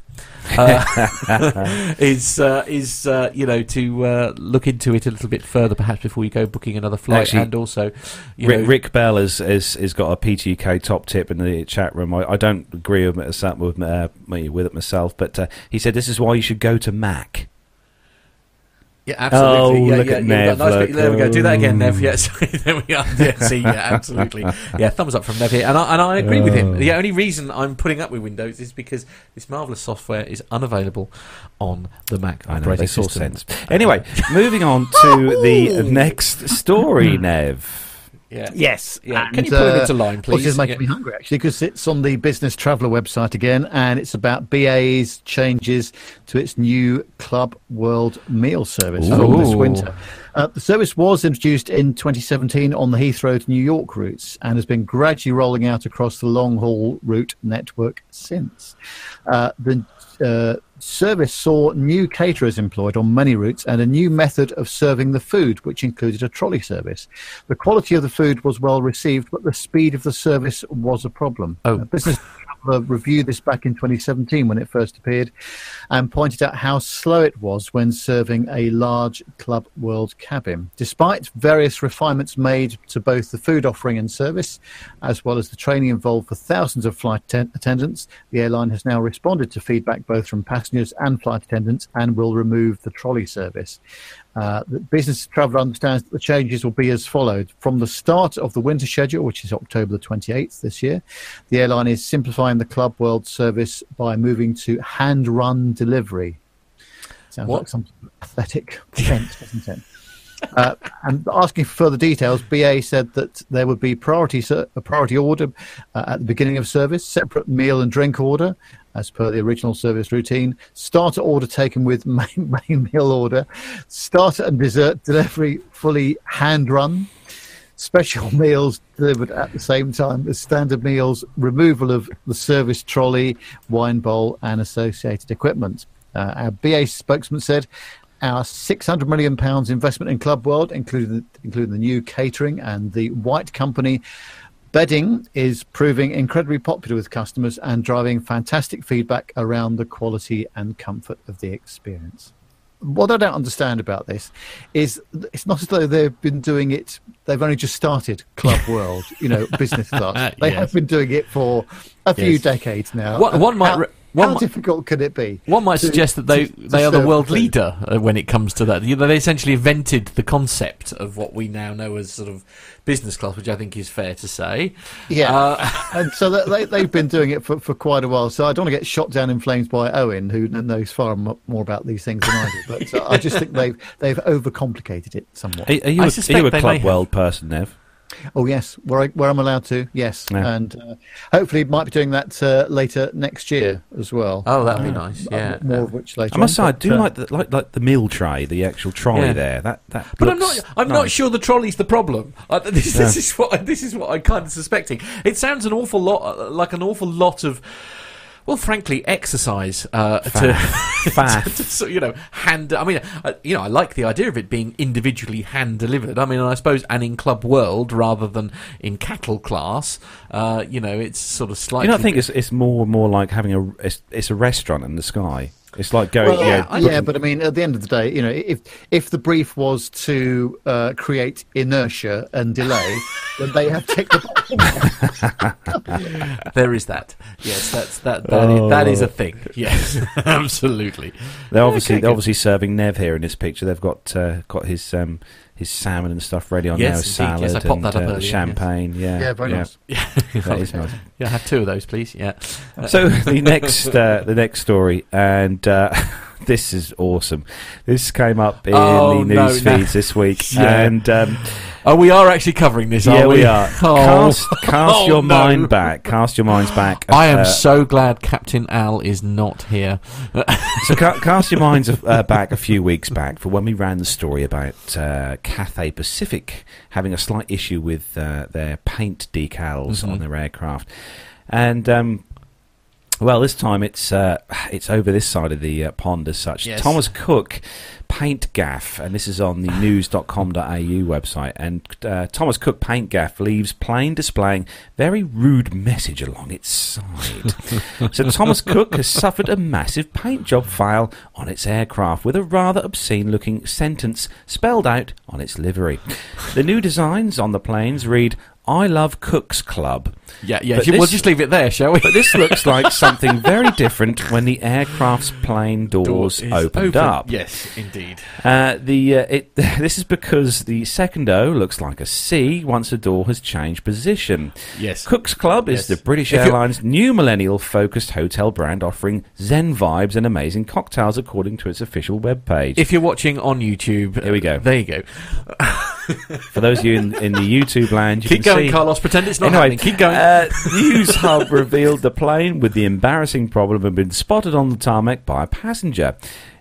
uh, is uh, is uh, you know to uh, look into it a little bit further, perhaps before you go booking another flight, Actually, and also you Rick, know, Rick Bell has, has has got a PTUK top tip in the chat room. I, I don't agree with it, with, uh, me- with it myself, but uh, he said this is why you should go to Mac. Yeah, absolutely. Oh, yeah, look yeah, at yeah, Nev, nice look. There we go. Do that again, Nev. Oh. Yeah, sorry, there we are. Yeah, see, yeah, absolutely. Yeah, thumbs up from Nev here, and I, and I agree with him. Oh. The only reason I'm putting up with Windows is because this marvelous software is unavailable on the Mac I know, operating they saw system. sense. Anyway, moving on to the next story, Nev. Yeah. Yes. Yeah. and, Can you put it uh, into line, please? this is making Yeah. me hungry actually because it's on the Business Traveller website again, and it's about BA's changes to its new Club World meal service from this winter. Uh, the service was introduced in 2017 on the Heathrow to New York routes and has been gradually rolling out across the long haul route network since. Uh, the uh, service saw new caterers employed on many routes and a new method of serving the food, which included a trolley service. The quality of the food was well received, but the speed of the service was a problem. Oh. Uh, Business Traveller reviewed this back in 2017 when it first appeared and pointed out how slow it was when serving a large Club World cabin. Despite various refinements made to both the food offering and service, as well as the training involved for thousands of flight atten- attendants, the airline has now responded to feedback both from passengers and flight attendants and will remove the trolley service. Uh, the business traveller understands that the changes will be as followed. From the start of the winter schedule, which is October the 28th this year, the airline is simplifying the Club World service by moving to hand run delivery. Sounds What? like some pathetic event, doesn't it? Uh, and asking for further details, BA said that there would be priority a priority order uh, at the beginning of service, separate meal and drink order as per the original service routine, starter order taken with main, main meal order, starter and dessert delivery fully hand run, special meals delivered at the same time as standard meals, removal of the service trolley, wine bowl, and associated equipment. Uh, our BA spokesman said, our 600 million pounds investment in Club World, including including the new catering and the White Company bedding, is proving incredibly popular with customers and driving fantastic feedback around the quality and comfort of the experience. What I don't understand about this is it's not as though they've been doing it. They've only just started Club World, you know, business class. They Yes. have been doing it for a few Yes. decades now. One- one might re- one how might- difficult could it be? One might to- suggest that they, to- to they are the world food? leader uh, when it comes to that. You know, they essentially invented the concept of what we now know as sort of business class, which I think is fair to say. Yeah, Uh, and so they, they've been doing it for, for quite a while. So I don't want to get shot down in flames by Owen, who knows far more about these things than I do. But uh, I just think they've they've overcomplicated it somewhat. Are, are you, I a, are you a Club may- World person, Nev? Oh yes, where I, where I'm allowed to, yes, Yeah. and uh, hopefully might be doing that uh, later next year as well. Oh, that'd be Uh, nice, yeah. more of which later. I must say, on, I do uh, like the like like the meal tray, the actual trolley Yeah. there. That that. But I'm not. I'm not sure the trolley's the problem. Uh, this, Yeah. this is what I, this is what I'm kind of suspecting. It sounds an awful lot uh, like an awful lot of, well, frankly, exercise uh, to, to, to you know hand. I mean, uh, you know, I like the idea of it being individually hand delivered. I mean, I suppose, and in club world rather than in cattle class, uh, you know, it's sort of slightly. You know, I think it's it's more more like having a it's, it's a restaurant in the sky. It's like going. Well, yeah, yeah, yeah, but I mean, at the end of the day, you know, if if the brief was to uh, create inertia and delay, then they have ticked the box. there is that. Yes, that's that. That, is, that is a thing. Yes, absolutely. They're obviously Okay, they're good. obviously serving Nev here in this picture. They've got uh, got his um, his salmon and stuff ready on Yes, there, salad Yes, I popped and that up uh, earlier, yes. champagne. Yeah, Yeah, very nice. Yeah. That is nice. Yeah, have two of those, please. Yeah. So the next uh, the next story, and uh, this is awesome. This came up in Oh, the news no. feeds this week, Yeah. and um, Oh, we are actually covering this, yeah, we? we are. Oh. Cast, cast Oh, your no. mind back. Cast your minds back. I am Uh, so glad Captain Al is not here. So ca- cast your minds uh, back a few weeks back for when we ran the story about uh, Cathay Pacific having a slight issue with uh, their paint decals Mhm. on their aircraft, and um, well, this time it's uh, it's over this side of the uh, pond as such. Yes. Thomas Cook paint gaff, and this is on the news.com.au website. And uh, Thomas Cook paint gaff leaves plane displaying very rude message along its side. so Thomas Cook has suffered a massive paint job fail on its aircraft with a rather obscene looking sentence spelled out on its livery. The new designs on the planes read, I love Cook's Club. Yeah, yeah. But we'll this- just leave it there, shall we? But this looks like something very different when the aircraft's plane doors is opened open. up. Yes, indeed. Uh, the uh, it this is because the second O looks like a C once the door has changed position. Yes. Cook's Club is the British Airlines new millennial focused hotel brand offering zen vibes and amazing cocktails according to its official webpage. If you're watching on YouTube, Here we go. There you go. For those of you in, in the YouTube land, you Keep going, see. Carlos. Pretend it's not Anyway, happening. Keep going. Uh, News Hub revealed the plane with the embarrassing problem had been spotted on the tarmac by a passenger.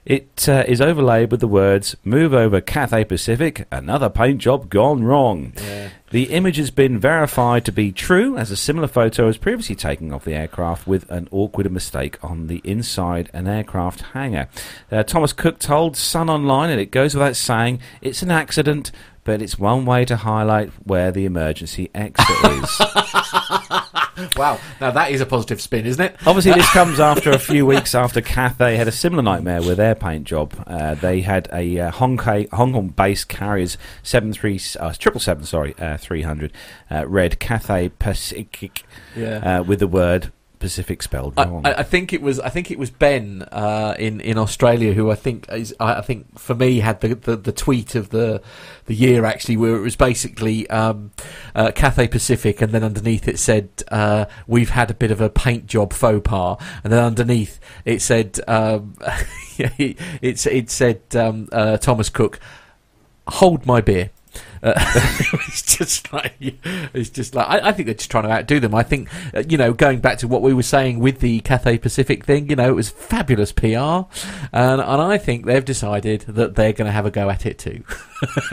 It uh, is overlaid with the words "Move over, Cathay Pacific. Another paint job gone wrong." Yeah. The image has been verified to be true, as a similar photo was previously taken of the aircraft with an awkward mistake on the inside an aircraft hangar. Uh, Thomas Cook told Sun Online, and it goes without saying, it's an accident, but it's one way to highlight where the emergency exit is. Wow. Now that is a positive spin, isn't it? Obviously, this comes after a few weeks after Cathay had a similar nightmare with their paint job. Uh, they had a uh, Hong, Kong, Hong Kong-based carriers seven three uh, sorry uh, three hundred uh, red Cathay Pacific Yeah. uh, with the word Pacific spelled wrong. I I think it was. I think it was Ben uh, in in Australia who I think is. I I think for me had the, the, the tweet of the the year actually where it was basically um, uh, Cathay Pacific and then underneath it said uh, we've had a bit of a paint job faux pas and then underneath it said um, it, it's it said um, uh, Thomas Cook hold my beer. Uh, it's just like it's just like I, I think they're just trying to outdo them. I think uh, you know going back to what we were saying with the Cathay Pacific thing, you know, it was fabulous PR, and and I think they've decided that they're going to have a go at it too.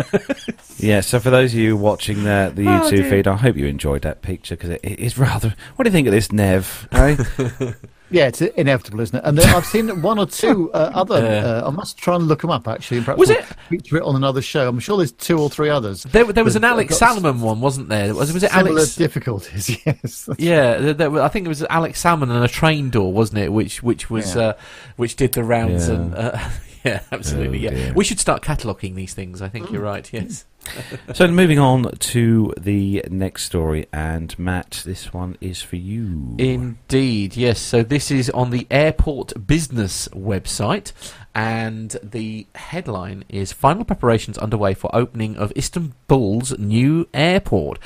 yeah, so for those of you watching the, the Oh, YouTube dear. feed, I hope you enjoyed that picture because it, it is rather. What do you think of this, Nev? eh? Yeah, it's inevitable, isn't it? And then I've seen one or two uh, other. Uh, I must try and look them up actually. and Perhaps Was we'll it- feature it on another show? I'm sure there's two or three others. There, there was an Alex got Salmon one, wasn't there? Was, was it Similar Alex? difficulties. Yes. Yeah, there, there, I think it was Alex Salmond and a train door, wasn't it? Which which was Yeah. uh, which did the rounds Yeah. and uh, yeah, absolutely. Oh, yeah, we should start cataloguing these things. I think you're right. Yes. so moving on to the next story, and Matt, this one is for you. Indeed, yes. So this is on the Airport Business website, and the headline is Final preparations underway for opening of Istanbul's new airport.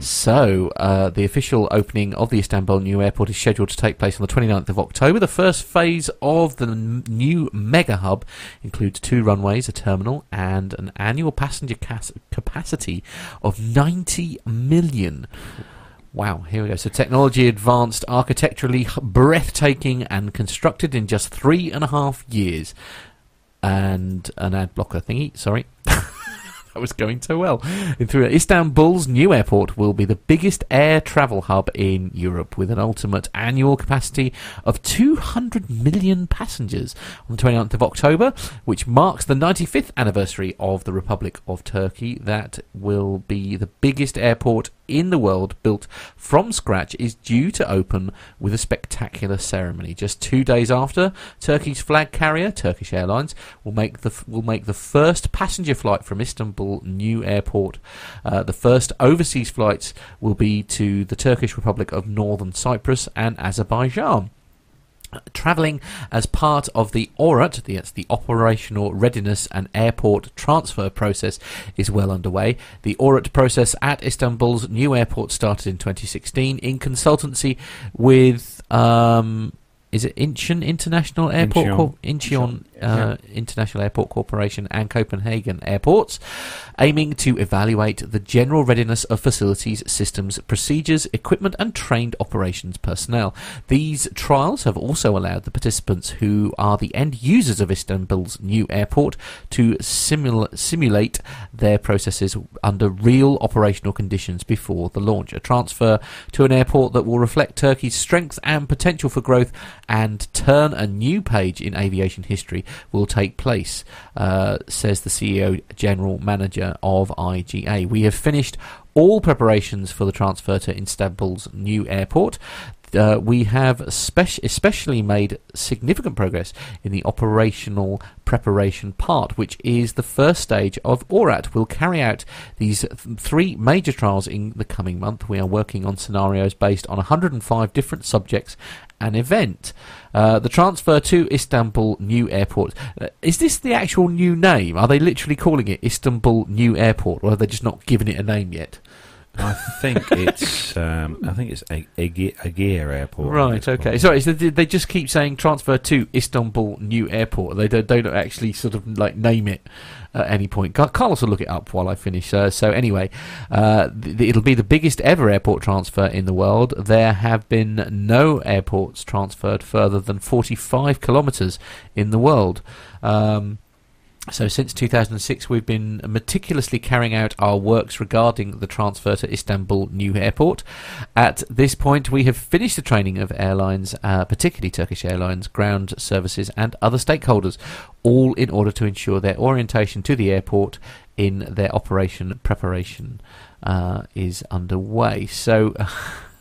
So, uh, the official opening of the Istanbul new airport is scheduled to take place on the 29th of October. The first phase of the n- new mega hub includes two runways, a terminal, and an annual passenger cas- capacity of 90 million. Wow, here we go. So technology advanced, architecturally breathtaking, and constructed in just three and a half years. And an ad blocker thingy, sorry. that was going so well. Through Istanbul's new airport will be the biggest air travel hub in Europe with an ultimate annual capacity of 200 million passengers on the 29th of October, which marks the 95th anniversary of the Republic of Turkey. That will be the biggest airport in the world built from scratch is due to open with a spectacular ceremony. Just two days after, Turkey's flag carrier, Turkish Airlines, will make the will make the first passenger flight from Istanbul New Airport. Uh, the first overseas flights will be to the Turkish Republic of Northern Cyprus and Azerbaijan. Travelling as part of the ORAT, the, that's the Operational Readiness and Airport Transfer process, is well underway. The ORAT process at Istanbul's new airport started in 2016 in consultancy with. Um, is it Incheon International Airport? Incheon. Corp- Incheon uh, International Airport Corporation and Copenhagen airports, aiming to evaluate the general readiness of facilities, systems, procedures, equipment, and trained operations personnel. These trials have also allowed the participants who are the end users of Istanbul's new airport to simul- simulate their processes under real operational conditions before the launch. A transfer to an airport that will reflect Turkey's strength and potential for growth and turn a new page in aviation history will take place, uh, says the CEO General Manager of IGA. We have finished all preparations for the transfer to Istanbul's new airport. Uh, we have spec- especially made significant progress in the operational preparation part, which is the first stage of ORAT. We'll carry out these th- three major trials in the coming month. We are working on scenarios based on 105 different subjects and event. Uh, the transfer to Istanbul New Airport. Uh, is this the actual new name? Are they literally calling it Istanbul New Airport, or have they just not given it a name yet? I think it's um, I think it's Agir Airport. Right. Okay. called. Sorry. So they they just keep saying transfer to Istanbul New Airport. They don't, don't actually sort of like name it at any point. Carlos will look it up while I finish. Uh, so anyway, uh, th- it'll be the biggest ever airport transfer in the world. There have been no airports transferred further than 45 kilometres in the world. Um, so since 2006, we've been meticulously carrying out our works regarding the transfer to Istanbul New Airport. At this point, we have finished the training of airlines, uh, particularly Turkish Airlines, ground services, and other stakeholders, all in order to ensure their orientation to the airport in their operation preparation uh, is underway. So.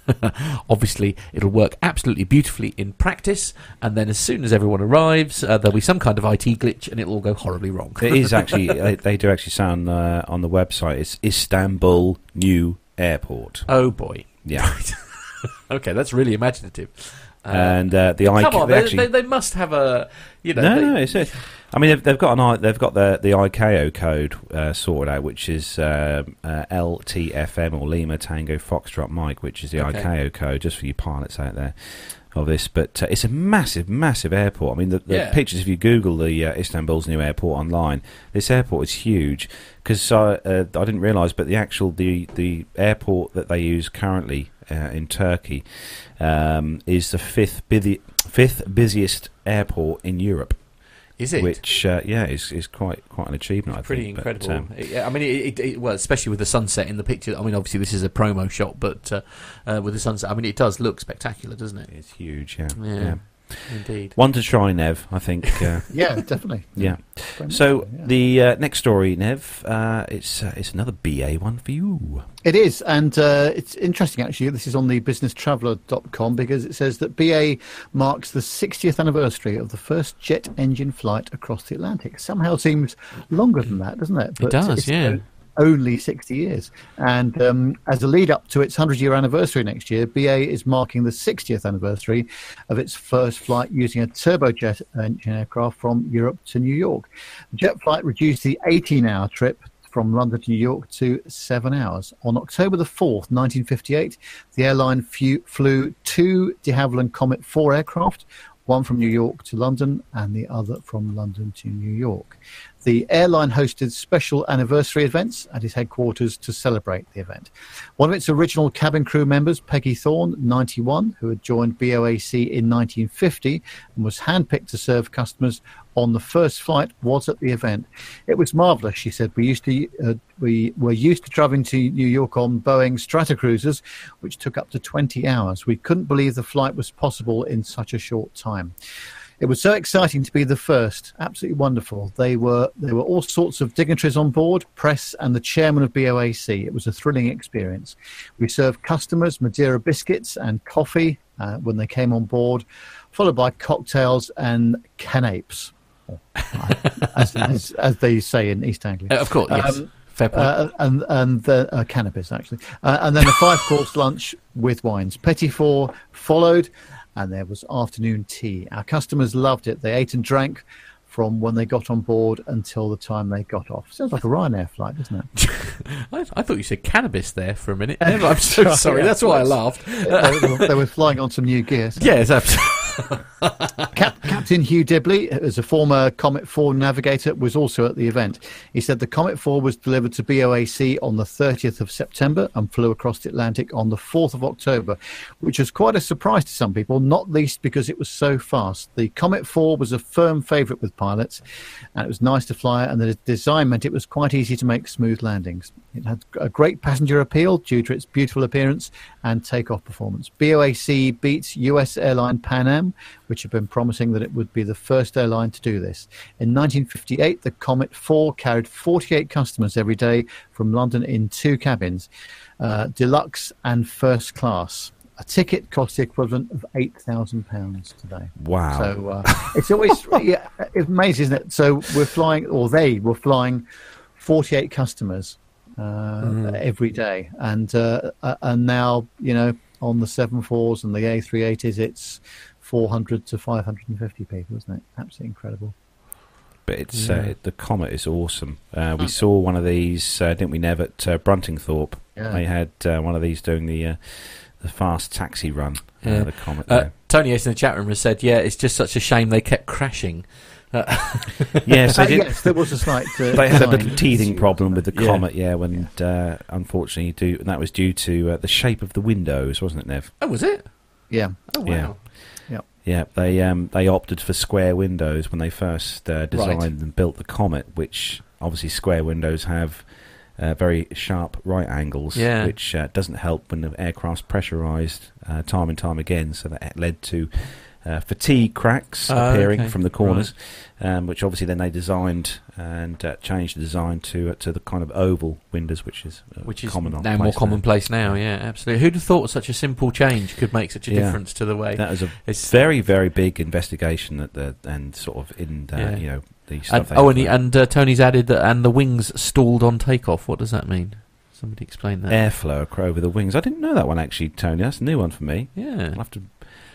Obviously, it'll work absolutely beautifully in practice, and then as soon as everyone arrives, uh, there'll be some kind of IT glitch, and it'll all go horribly wrong. It is actually they, they do actually sound uh, on the website it's Istanbul New Airport. Oh boy. Yeah, Okay, that's really imaginative. Uh, and uh, the I come on, they they, actually they, they must have a you know. no, they- no, it's a, I mean, they've, they've got an I, they've got the the ICAO code uh, sorted out, which is um uh, LTFM or Lima Tango Foxtrot Mike, which is the Okay. ICAO code, just for you pilots out there of this. But uh, it's a massive, massive airport. I mean, the, the Yeah. pictures if you Google the uh, Istanbul's new airport online, this airport is huge. Because uh, uh, I didn't realise, but the actual the the airport that they use currently in Turkey um, is the fifth busy, fifth busiest airport in Europe is it? which uh, yeah is is quite quite an achievement. I Pretty think. incredible. But, um, It- I mean, it, it, it, well, especially with the sunset in the picture. I mean, obviously this is a promo shot, but uh, uh, with the sunset, I mean, it does look spectacular, doesn't it? it's huge. Yeah, Yeah. yeah. Indeed. One to try, Nev. I think. Uh, Yeah, definitely. yeah. So yeah. the uh, next story, Nev, uh, it's uh, it's another BA one for you. It is, and uh, it's interesting actually. This is on the businesstraveller.com because it says that BA marks the 60th anniversary of the first jet engine flight across the Atlantic. Somehow seems longer than that, doesn't it? It does, it's yeah. Only 60 years. And um, as a lead up to its 100 year anniversary next year, BA is marking the 60th anniversary of its first flight using a turbojet engine aircraft from Europe to New York. The jet flight reduced the 18 hour trip from London to New York to seven hours. On October the 4th, 1958, the airline flew two de Havilland Comet 4 aircraft, one from New York to London and the other from London to New York. The airline hosted special anniversary events at its headquarters to celebrate the event. One of its original cabin crew members, Peggy Thorne, 91, who had joined BOAC in 1950 and was handpicked to serve customers on the first flight, was at the event. It was marvelous, she said. We used to uh, we were used to traveling to New York on Boeing Stratocruisers, which took up to 20 hours. We couldn't believe the flight was possible in such a short time. It was so exciting to be the first. Absolutely wonderful. They were there were all sorts of dignitaries on board, press, and the chairman of BOAC. It was a thrilling experience. We served customers Madeira biscuits and coffee uh, when they came on board, followed by cocktails and canapes, as, as, as they say in East Anglia. Uh, of course, yes. Um. Uh, and and the uh, cannabis actually, uh, and then a five course lunch with wines. Petit four followed, and there was afternoon tea. Our customers loved it. They ate and drank from when they got on board until the time they got off. Sounds like a Ryanair flight, doesn't it? I, I thought you said cannabis there for a minute. I'm so sorry. That's why I laughed. they, were, flying on some new gear. so- Yes, absolutely. Cap- Captain Hugh Dibley, as a former Comet 4 navigator, was also at the event. He said the Comet 4 was delivered to BOAC on the 30th of September and flew across the Atlantic on the 4th of October, which was quite a surprise to some people, not least because it was so fast. The Comet 4 was a firm favourite with pilots, and it was nice to fly, and the design meant it was quite easy to make smooth landings. It had a great passenger appeal due to its beautiful appearance and takeoff performance. BOAC beats US airline Pan Am, which had been promising that it would be the first airline to do this. In 1958, the Comet 4 carried 48 customers every day from London in two cabins, uh, deluxe and first class. A ticket cost the equivalent of £8,000 today. Wow. So uh, it's always yeah, it's amazing, isn't it? So we're flying, or they were flying, 48 customers uh, every day, and uh, uh, and now you know on the seven fours and the A380s, it's 400 to 550 people, isn't it? Absolutely incredible. but it's Yeah. uh, the comet is awesome. Uh, we saw one of these, uh, didn't we, Nev, at uh, Bruntingthorpe Yeah. They had uh, one of these doing the uh, the fast taxi run. Yeah. Uh, the Comet. Uh. Tony Ace in the chat room has said, "Yeah, it's just such a shame they kept crashing." Yes, Uh, they did. yes, there was a slight. Uh, They had a little teething problem with the Yeah. Comet, yeah, when uh, unfortunately, due, and that was due to uh, the shape of the windows, wasn't it, Nev? Oh, was it? Yeah. Oh, Yeah. wow. Yeah, they um, they opted for square windows when they first uh, designed Right. and built the Comet, which obviously square windows have uh, very sharp right angles, Yeah. which uh, doesn't help when the aircraft's pressurised uh, time and time again. So that led to uh, fatigue cracks Oh, appearing okay. from the corners, um, which obviously then they designed and uh, changed the design to uh, to the kind of oval windows, which is uh, Which is common now more commonplace now. Yeah, absolutely. Who'd have thought such a simple change could make such a Yeah. difference to the way? That was a it's very very big investigation that the and sort of in uh, Yeah. you know the stuff. they oh, and, he, and uh, Tony's added that, and the wings stalled on takeoff. What does that mean? Somebody explain that. airflow across over the wings. I didn't know that one actually, Tony. That's a new one for me. Yeah. I'll have to.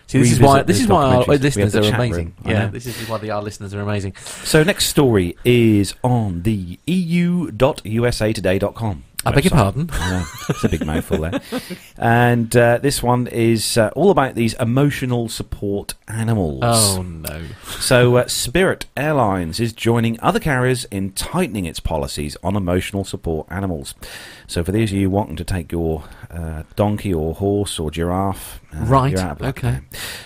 See, this is why this is why our. Listeners are amazing. room. Yeah, this is why the, our listeners are amazing. So next story is on the eu.usatoday.com. I beg your pardon. Know, it's a big mouthful there. And uh, this one is uh, all about these emotional support animals. Oh no. So, uh, Spirit Airlines is joining other carriers in tightening its policies on emotional support animals. So, for those of you wanting to take your uh, donkey or horse or giraffe, uh, Right, you're out of luck okay.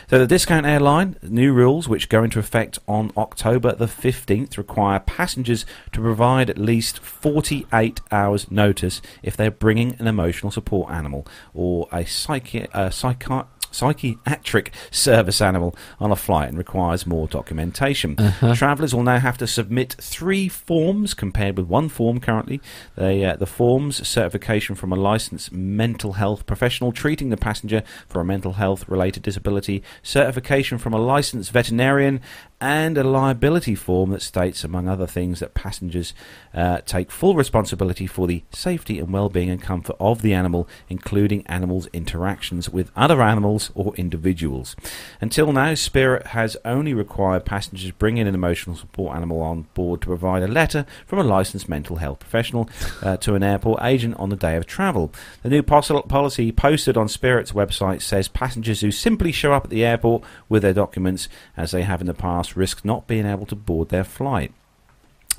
So, the discount airline new rules, which go into effect on October the fifteenth, require passengers to provide at least forty-eight hours' notice if they're bringing an emotional support animal or a psychi- uh, psychi- psychiatric service animal on a flight and requires more documentation. Uh-huh. Travellers will now have to submit three forms compared with one form currently. They, uh, the forms certification from a licensed mental health professional treating the passenger for a mental health related disability, certification from a licensed veterinarian, and a liability form that states, among other things, that passengers uh, take full responsibility for the safety and well-being and comfort of the animal, including animals' interactions with other animals or individuals. Until now, Spirit has only required passengers bring in an emotional support animal on board to provide a letter from a licensed mental health professional uh, to an airport agent on the day of travel. The new pos- policy posted on Spirit's website says passengers who simply show up at the airport with their documents, as they have in the past, risk not being able to board their flight.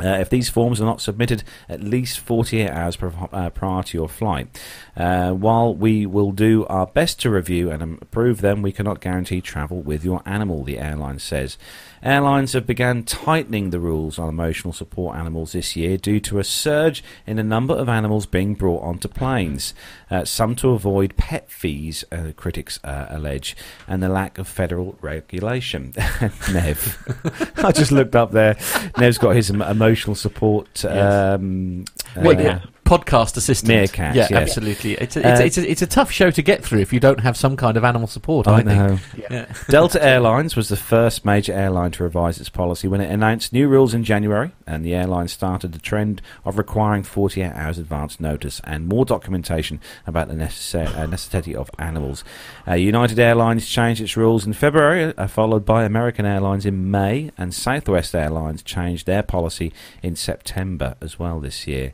Uh, if these forms are not submitted at least 48 hours uh, prior to your flight. Uh, while we will do our best to review and approve them, we cannot guarantee travel with your animal, the airline says. Airlines have begun tightening the rules on emotional support animals this year due to a surge in the number of animals being brought onto planes, uh, some to avoid pet fees, uh, critics uh, allege, and the lack of federal regulation. Nev. I just looked up there. Nev's got his emotional support. Um, What, uh, yeah, podcast assistant. Meerkats, Yeah, yes. absolutely. It's a, it's, Uh, it's, a, it's a tough show to get through if you don't have some kind of animal support. I, I think. know. Yeah. Delta Airlines was the first major airline to revise its policy when it announced new rules in January, and the airline started the trend of requiring 48 hours advance notice and more documentation about the necessa- uh, necessity of animals. Uh, United Airlines changed its rules in February, uh, followed by American Airlines in May, and Southwest Airlines changed their policy in September as well this year.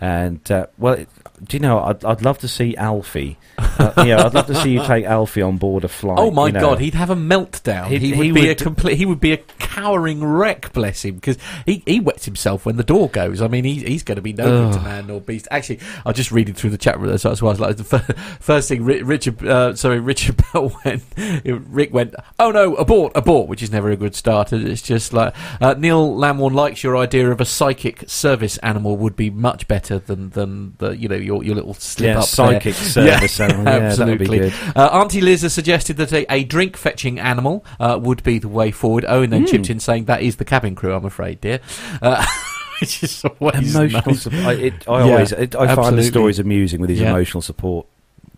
And uh, well, it, do you know? I'd, I'd love to see Alfie. Uh, you know, I'd love to see you take Alfie on board a flight. Oh my you know. god, he'd have a meltdown. He'd- He, would he be a complete. He would be a cowering wreck. Bless him, because he, he wets himself when the door goes. I mean, he, he's going to be no good to man nor beast. Actually, I was just reading through the chat room. That's what I was like. The fir- first thing, Richard, uh, sorry, Richard Bell went. Rick went. Oh no, abort, abort, which is never a good start. It's just like uh, Neil Lamworn likes your idea of a psychic service animal would be much better than than the you know your your little slip yeah, up psychic there. service animal. Yeah, that be absolutely. good. Uh, Auntie Liz has suggested that a, a drink fetching animal uh, would be the way forward. Owen then Hmm. chipped in saying that is the cabin crew, I'm afraid, dear. Uh, which is always Emotional nice. support. I, it, I Yeah, always, it, I find the stories amusing with these Yeah. emotional support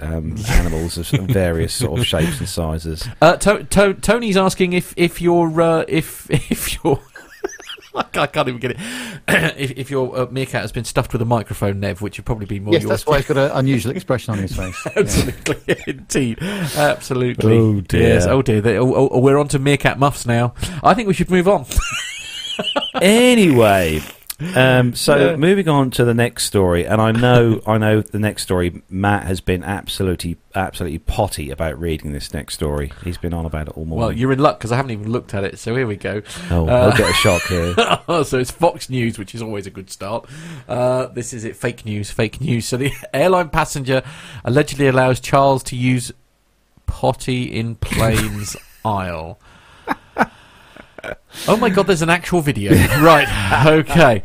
um, animals of various sort of shapes and sizes. Uh, to- to- Tony's asking if if you're uh, if if you're. I can't even get it. if, if your uh, meerkat has been stuffed with a microphone, Nev, which would probably be more Yes, yours. that's why he's got an unusual expression on his face. Yeah. Absolutely, indeed, absolutely. Oh, dear. Yes, oh dear. They, oh, oh, we're on to meerkat muffs now. I think we should move on. anyway, Um, so Yeah. moving on to the next story, and I know, I know the next story. Matt has been absolutely, absolutely potty about reading this next story. He's been on about it all morning. Well, you're in luck because I haven't even looked at it. So here we go. oh, uh, he'll get a shock here. so it's Fox News, which is always a good start. Uh, this is it. Fake news. Fake news. So the airline passenger allegedly allows Charles to use potty in plane's aisle. Oh my god, there's an actual video. right, okay.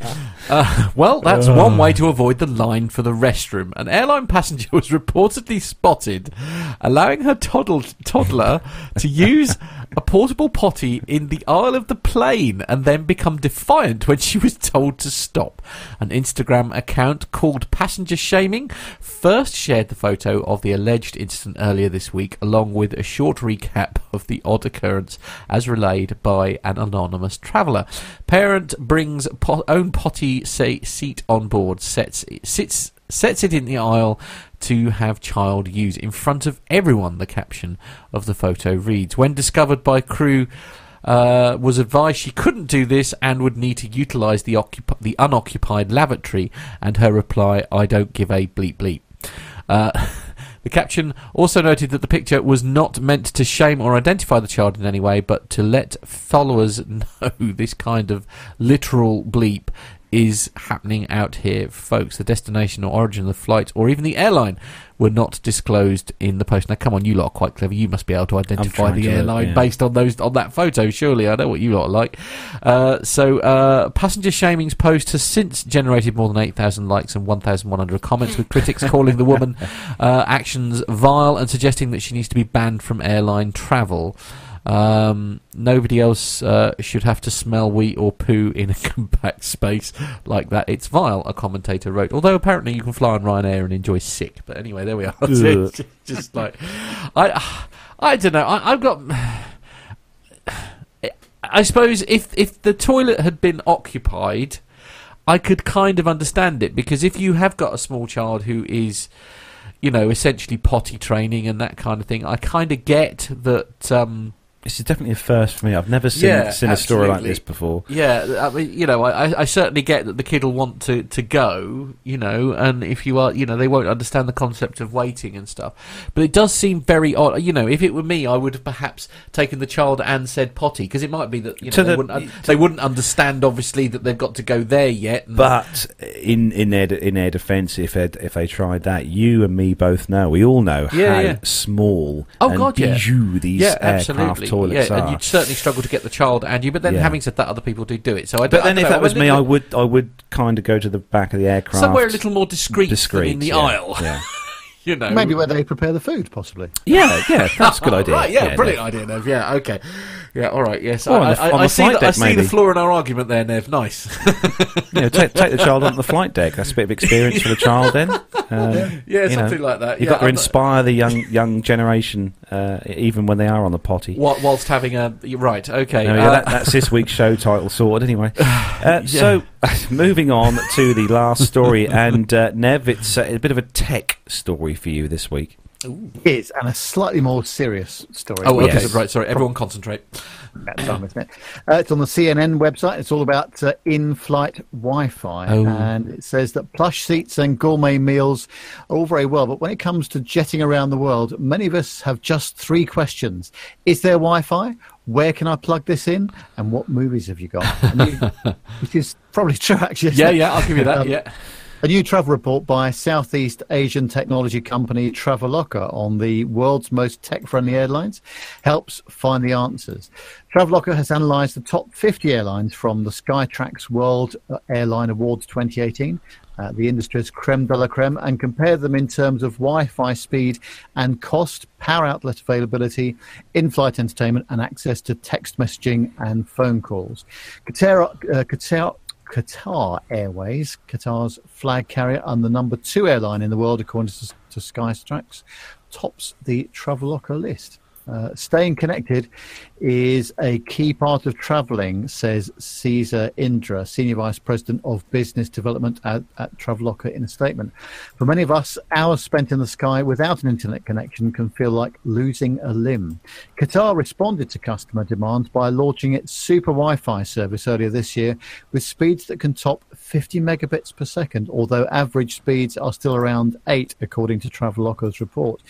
Uh, well, that's one way to avoid the line for the restroom. An airline passenger was reportedly spotted allowing her toddle- toddler to use a portable potty in the aisle of the plane and then become defiant when she was told to stop. An Instagram account called Passenger Shaming first shared the photo of the alleged incident earlier this week, along with a short recap of the odd occurrence as relayed by an anonymous traveller. Parent brings own potty say, seat on board, sets sits sets it in the aisle to have child use in front of everyone. The caption of the photo reads: When discovered by crew. Uh, was advised she couldn't do this and would need to utilise the, occup- the unoccupied lavatory, and her reply, I don't give a bleep bleep. Uh, the caption also noted that the picture was not meant to shame or identify the child in any way, but to let followers know this kind of literal bleep is happening out here, folks. The destination or origin of the flight, or even the airline, were not disclosed in the post. Now, come on, you lot are quite clever. You must be able to identify the to look, airline yeah. based on those on that photo. Surely, I know what you lot are like. Uh, so, uh, passenger shaming's post has since generated more than eight thousand likes and one thousand one hundred comments, with critics calling the woman uh, actions vile and suggesting that she needs to be banned from airline travel. Um, nobody else uh, should have to smell wheat or poo in a compact space like that. It's vile, a commentator wrote. Although apparently you can fly on Ryanair and enjoy sick. But anyway, there we are. Just, just like I, I don't know. I, I've got. I suppose if if the toilet had been occupied, I could kind of understand it because if you have got a small child who is, you know, essentially potty training and that kind of thing, I kind of get that. Um, This is definitely a first for me. I've never seen, Yeah, seen a story like this before. yeah, I mean, you know, I, I certainly get that the kid will want to, to go, you know, and if you are, you know, they won't understand the concept of waiting and stuff. But it does seem very odd. You know, if it were me, I would have perhaps taken the child and said potty because it might be that you know they, the- wouldn't, they wouldn't understand obviously that they've got to go there yet. But in in their in their defence, if they if they tried that, you and me both know. We all know Yeah, how yeah. small Oh, and God, yeah. these yeah, aircraft absolutely. Toilets yeah, are. and you'd certainly struggle to get the child and you. But then, Yeah. having said that, other people do do it. So I. but don't- I then, don't if know, that was I'm a me, I would I would kind of go to the back of the aircraft somewhere a little more discreet, discreet than in the yeah, aisle. Yeah, You know, Maybe where they prepare the food, possibly. yeah, yeah. That's a good idea. Right, yeah, yeah brilliant no. idea, Nev. Yeah, okay. Yeah, all right, yes. Or on I, the- I, on I the see, the, I see the flaw in our argument there, Nev. Nice. Yeah, take, take the child onto the flight deck. That's a bit of experience for the child. Then, uh, yeah, something know, like that. You've yeah, got to I'm not- inspire the young young generation, uh, even when they are on the potty. Wha- whilst having a right, okay. No, yeah, uh, that, that's this week's show title sorted anyway. Uh, So, moving on to the last story, and uh, Nev, it's uh, a bit of a tech story for you this week. Is and a slightly more serious story. oh, okay, Yes. right. Sorry, everyone concentrate. That time, isn't it? Uh, it's on the CNN website. It's all about uh, in-flight Wi-Fi, Oh. and it says that plush seats and gourmet meals are all very well, but when it comes to jetting around the world, many of us have just three questions: Is there Wi-Fi? Where can I plug this in? And what movies have you got? Which is probably true, actually. Yeah, it? yeah, I'll give you that. Um, Yeah. A new travel report by Southeast Asian technology company Traveloka on the world's most tech friendly airlines helps find the answers. Traveloka has analysed the top 50 airlines from the Skytrax World Airline Awards 2018, uh, the industry's creme de la creme, and compared them in terms of Wi Fi speed and cost, power outlet availability, in flight entertainment, and access to text messaging and phone calls. Qatar, uh, Qatar, Qatar Airways, Qatar's flag carrier and the number two airline in the world, according to, to Skytrax, tops the Traveloka list. Uh, staying connected is a key part of traveling, says Caesar Indra, Senior Vice President of Business Development at, at Traveloka, in a statement. For many of us, hours spent in the sky without an internet connection can feel like losing a limb. Qatar responded to customer demands by launching its super Wi Fi service earlier this year with speeds that can top 50 megabits per second, although average speeds are still around 8, according to Traveloka's report.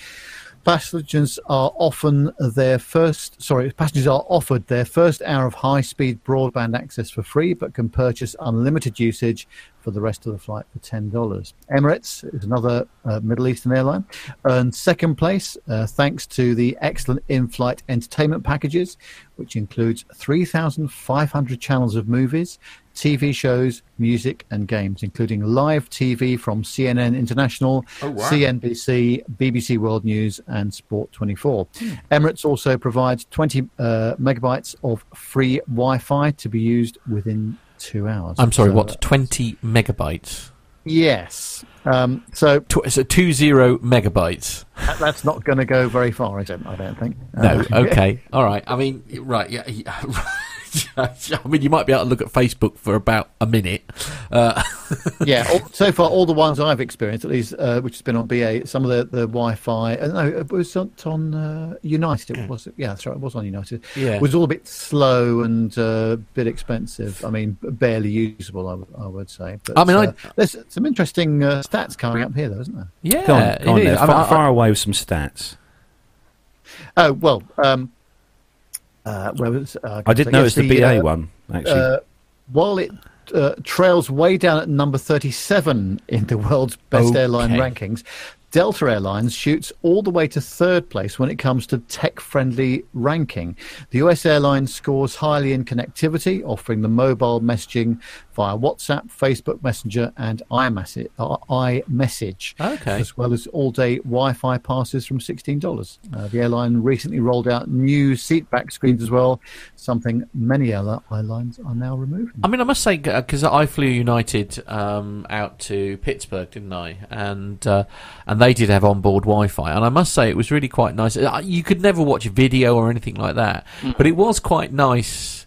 Passengers are often their first, sorry, passengers are offered their first hour of high speed broadband access for free, but can purchase unlimited usage for the rest of the flight for $10. Emirates is another uh, Middle Eastern airline, earned second place uh, thanks to the excellent in flight entertainment packages, which includes 3,500 channels of movies, TV shows, music, and games, including live TV from CNN International, Oh, wow. CNBC, BBC World News, and Sport 24. Emirates also provides 20 uh, megabytes of free Wi Fi to be used within two hours. I'm sorry, So, what? 20 megabytes? Yes. Um, so Tw- so 20 megabytes. that- that's not going to go very far, is it? I don't think. No, Uh, okay. All right. I mean, right. Yeah. yeah. I mean, you might be able to look at Facebook for about a minute. Uh, yeah. All, so far, all the ones I've experienced, at least, uh, which has been on BA, some of the, the Wi-Fi. Uh, no, it was on, on uh, United. It was. Yeah, that's right. It was on United. Yeah. It Was all a bit slow and uh, a bit expensive. I mean, barely usable. I would, say. But, I mean, I- uh, there's some interesting uh, stats coming up here, though, isn't there? yeah. Go on, go on is. there. I mean, far, I- far away with some stats. Oh well. Um, uh, uh, I did so notice yes, the BA uh, one, actually. Uh, while it uh, trails way down at number 37 in the world's best airline rankings, Delta Airlines shoots all the way to third place when it comes to tech friendly ranking. The US airline scores highly in connectivity, offering the mobile messaging via WhatsApp, Facebook Messenger, and iMessage, uh, Okay. as well as all day Wi Fi passes from $16. Uh, the airline recently rolled out new seat back screens as well, something many other airlines are now removing. I mean, I must say because I flew United um, out to Pittsburgh, didn't I? And uh, and they did have onboard Wi-Fi, and I must say it was really quite nice. Uh, You could never watch video or anything like that, but it was quite nice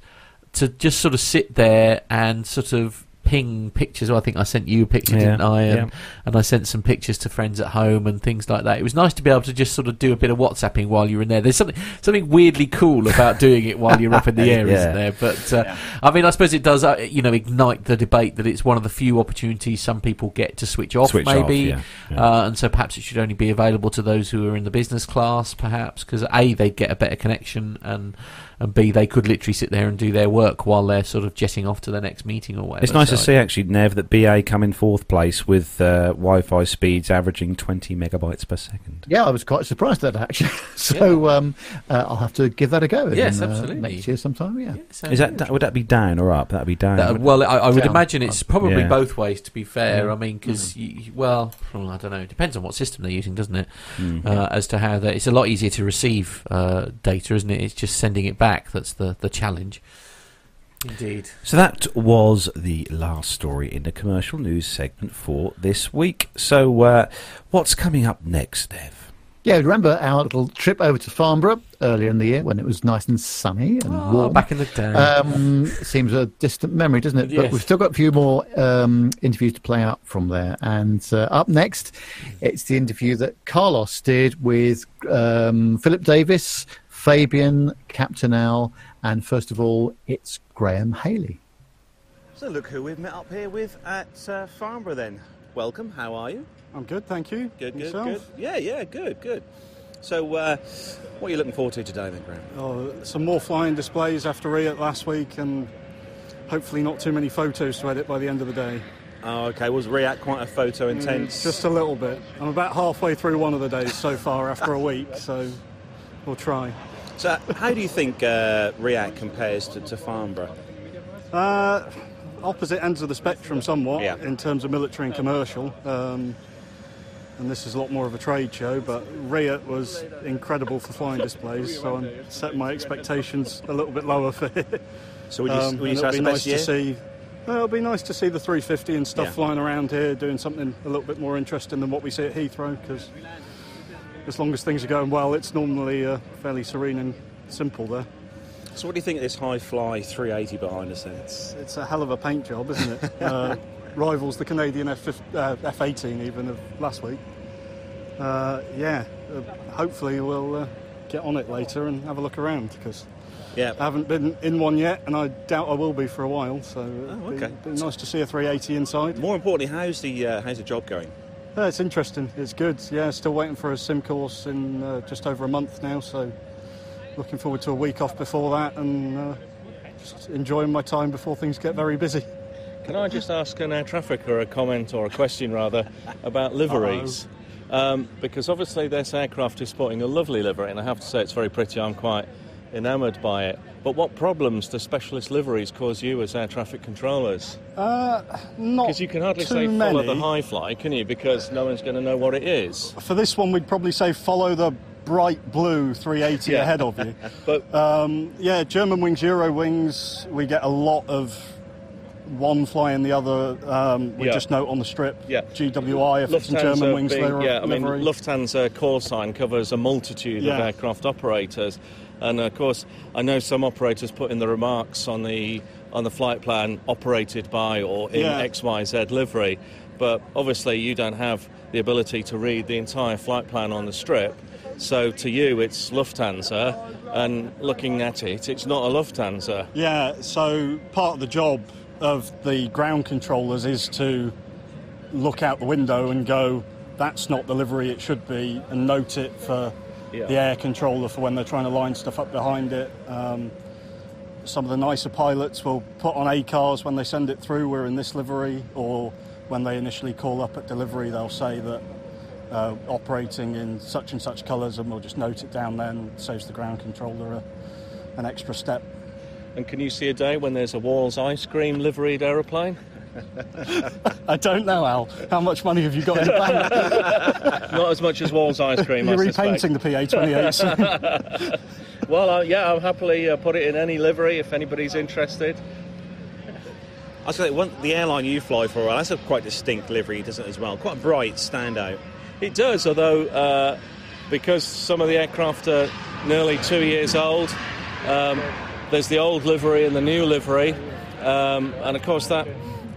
to just sort of sit there and sort of ping pictures. Well, I think I sent you a picture, Yeah, didn't I? And, yeah. and I sent some pictures to friends at home and things like that. It was nice to be able to just sort of do a bit of WhatsApping while you're in there. There's something something weirdly cool about doing it while you're up in the air, Yeah. isn't there? But uh, I mean, I suppose it does, uh, you know, ignite the debate that it's one of the few opportunities some people get to switch off, Switch off, maybe. yeah. Uh, and so perhaps it should only be available to those who are in the business class, perhaps, because a they'd get a better connection, and and b they could literally sit there and do their work while they're sort of jetting off to the next meeting or whatever. It's nice to see, actually, Nev, that BA come in fourth place with uh, Wi-Fi speeds averaging 20 megabytes per second. Yeah, I was quite surprised at that actually. so um, uh, I'll have to give that a go. Yes, in, uh, absolutely. next year sometime. Yeah. Yeah, Is that that- would that be down or up? That'd be down. Uh, well, I, I would Down. imagine it's probably Yeah. both ways. To be fair, Yeah. I mean, because well, well, I don't know. It depends on what system they're using, doesn't it? Mm. Uh, as to how that, it's a lot easier to receive uh, data, isn't it? It's just sending it back that's the the challenge. Indeed. So that was the last story in the commercial news segment for this week. So uh, what's coming up next, Dev? Yeah, remember our little trip over to Farnborough earlier in the year when it was nice and sunny and Oh, warm. back in the day. Um, seems a distant memory, doesn't it? But we've still got a few more um, interviews to play out from there. And uh, up next, it's the interview that Carlos did with um, Philip Davis, Fabian, Captain Al, and first of all, it's Graham Haley. So look who we've met up here with at uh, Farnborough then. Welcome, how are you? I'm good, thank you. Good, good, Yourself? good. Yeah, yeah, good, good. So uh, what are you looking forward to today then, Graham? Oh, some more flying displays after RIAT last week, and hopefully not too many photos to edit by the end of the day. Oh, okay, was RIAT quite a photo intense? Mm, Just a little bit. I'm about halfway through one of the days so far after a week, so we'll try. So how do you think uh, RIAT compares to, to Farnborough? Uh, opposite ends of the spectrum somewhat Yeah. in terms of military and commercial. Um, and this is a lot more of a trade show, but RIAT was incredible for flying displays, so I'm setting my expectations a little bit lower for it. So would you, Um, would you it'll be nice best to see. Well, it'll be nice to see the 350 and stuff Yeah. flying around here, doing something a little bit more interesting than what we see at Heathrow. Because as long as things are going well, it's normally uh, fairly serene and simple there. So, what do you think of this Hi Fly 380 behind us then? It's, it's a hell of a paint job, isn't it? uh, rivals the Canadian F, uh, F18 even of last week. Uh, yeah, uh, hopefully we'll uh, get on it later and have a look around because Yeah. I haven't been in one yet, and I doubt I will be for a while. So Oh, it'd be- be, nice to see a 380 inside. More importantly, how's the uh, how's the job going? Yeah, it's interesting. It's good. Yeah, still waiting for a sim course in uh, just over a month now. So looking forward to a week off before that and uh, just enjoying my time before things get very busy. Can I just ask an air traffic or a comment or a question rather about liveries? Um, because obviously this aircraft is sporting a lovely livery, and I have to say it's very pretty. I'm quite enamoured by it. But what problems do specialist liveries cause you as air traffic controllers? Uh, not Because you can hardly say follow many. the Hi Fly, can you? Because no one's going to know what it is. For this one, we'd probably say follow the bright blue 380 Yeah. ahead of you. But Um, yeah, Germanwings, Euro wings, we get a lot of one flying the other. Um, we Yeah. just note on the strip. Yeah. GWI, if it's in Germanwings, being- yeah, I mean, livery. Lufthansa call sign covers a multitude of aircraft operators, and of course, I know some operators put in the remarks on the on the flight plan operated by or in Yeah. X Y Z livery, but obviously you don't have the ability to read the entire flight plan on the strip. So to you, it's Lufthansa, and looking at it, it's not a Lufthansa. Yeah, so part of the job of the ground controllers is to look out the window and go, that's not the livery it should be, and note it for Yeah. the air controller for when they're trying to line stuff up behind it. Um, some of the nicer pilots will put on ACARS when they send it through, we're in this livery, or when they initially call up at delivery, they'll say that uh, operating in such and such colours, and we'll just note it down then, saves the ground controller a, an extra step. And can you see a day when there's a Walls ice cream liveried aeroplane? I don't know, Al. How much money have you got in the bank? Not as much as Walls ice cream. I You're suspect. repainting the PA28. Well, uh, yeah, I'll happily uh, put it in any livery if anybody's interested. I was going to say, one, the airline you fly for, well, that's a quite distinct livery, doesn't it, as well? Quite a bright standout. It does, although uh, because some of the aircraft are nearly two years old, um, there's the old livery and the new livery, um, and of course that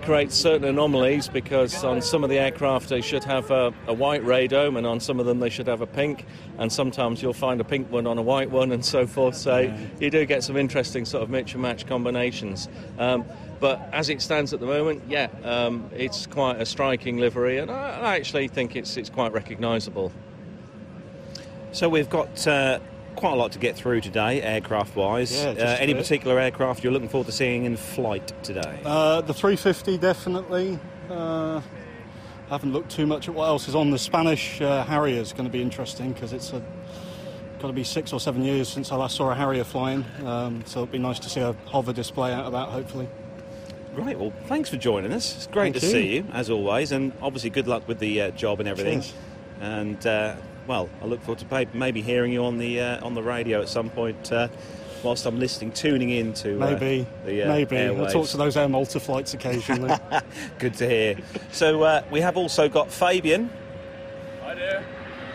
creates certain anomalies because on some of the aircraft they should have a, a white radome, and on some of them they should have a pink, and sometimes you'll find a pink one on a white one, and so forth. So you do get some interesting sort of mix and match combinations. Um, but as it stands at the moment, yeah, um, it's quite a striking livery, and I, I actually think it's it's quite recognisable. So we've got uh, quite a lot to get through today, aircraft-wise. Yeah, uh, any particular aircraft you're looking forward to seeing in flight today? uh, the 350, definitely. Uh, I haven't looked too much at what else is on. The Spanish uh, Harrier is going to be interesting because it's a, got to be six or seven years since I last saw a Harrier flying. Um, so it'll be nice to see a hover display out of that, hopefully. Right, well, thanks for joining us. It's great Thank to you. see you, as always, and obviously good luck with the uh, job and everything. Cheers. And, uh, well, I look forward to maybe hearing you on the uh, on the radio at some point uh, whilst I'm listening, tuning in to uh, Maybe, the uh, maybe. I'll talk to those Air Malta flights occasionally. Good to hear. So uh, we have also got Fabian. Hi there.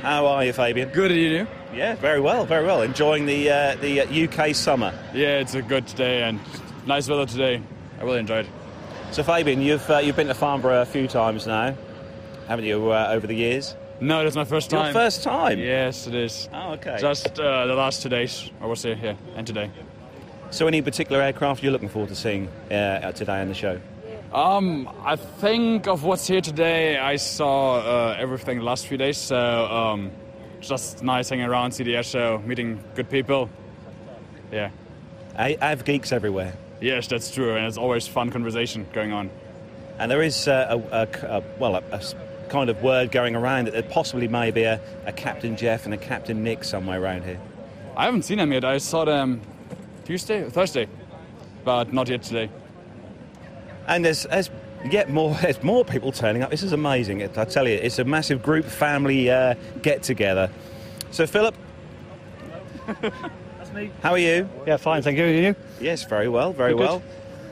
How are you, Fabian? Good, and you? Yeah, very well, very well. Enjoying the uh, the uh, UK summer. Yeah, it's a good day and nice weather today. I really enjoyed. So, Fabian, you've uh, you've been to Farnborough a few times now, haven't you? Uh, over the years. No, that's my first time. Your first time. Yes, it is. Oh, okay. Just uh, the last two days, I would here, yeah, and today. So, any particular aircraft you're looking forward to seeing uh, today on the show? Um, I think of what's here today. I saw uh, everything the last few days, so um, just nice hanging around, see the air show, meeting good people. Yeah. I, I have geeks everywhere, Yes, that's true, and it's always fun conversation going on. and there is uh, a, a- a- well a, kind of word going around that there possibly may be a, a Captain Jeff and a Captain Nick somewhere around here. I haven't seen them yet. I saw them Tuesday, Thursday, but not yet today. And there's, there's yet more there's more people turning up. This is amazing. It- I tell you, it's a massive group family uh, get together. So, Philip. That's me. How are you? yeah, fine, thank you. You? Yes, very well, very Good, good. well.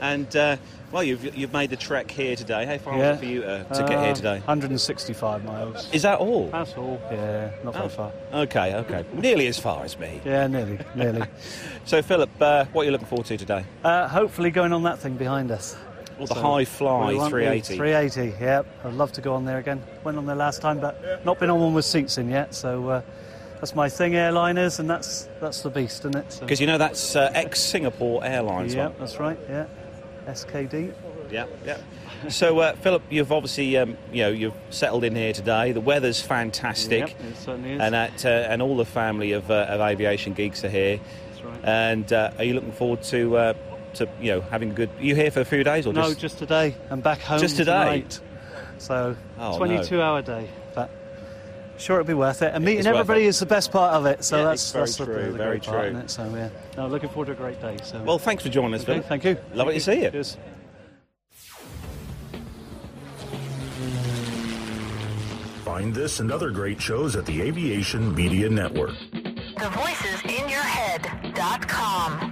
And uh, Well, you've you've made the trek here today. How far Yeah. was it for you to, to get here Uh, today? 165 miles. Is that all? That's all. Yeah, not very Oh. far. Okay, okay. Nearly as far as me. Yeah, nearly, nearly. So, Philip, uh, what are you looking forward to today? Uh, hopefully going on that thing behind us. Well, the So, Hi Fly we want the 380. 380, yeah. I'd love to go on there again. Went on there last time, but not been on one with seats in yet. So uh, that's my thing, airliners, and that's that's the beast, isn't it? So, Because you know that's uh, ex-Singapore Airlines yeah, one. that's right. Yeah, SKD. Yeah, yeah. So, uh, Philip, you've obviously um, you know you've settled in here today. The weather's fantastic, Yep, it certainly is. and that, uh, and all the family of, uh, of aviation geeks are here. That's right. And uh, are you looking forward to uh, to you know having a good? Are you here for a few days or no, just? just today. I'm back home Just today? tonight. So Oh, 22 hour day, but sure it'll be worth it. And meeting everybody it. is the best part of it. So Yeah, that's it's very that's the- true, the, very great part, true. isn't it? So yeah, no, looking forward to a great day. So Well, thanks for joining us, okay, Philip. thank you. Lovely Thank to see you. Cheers. Find this and other great shows at the Aviation Media Network. The voicesinyourhead.com.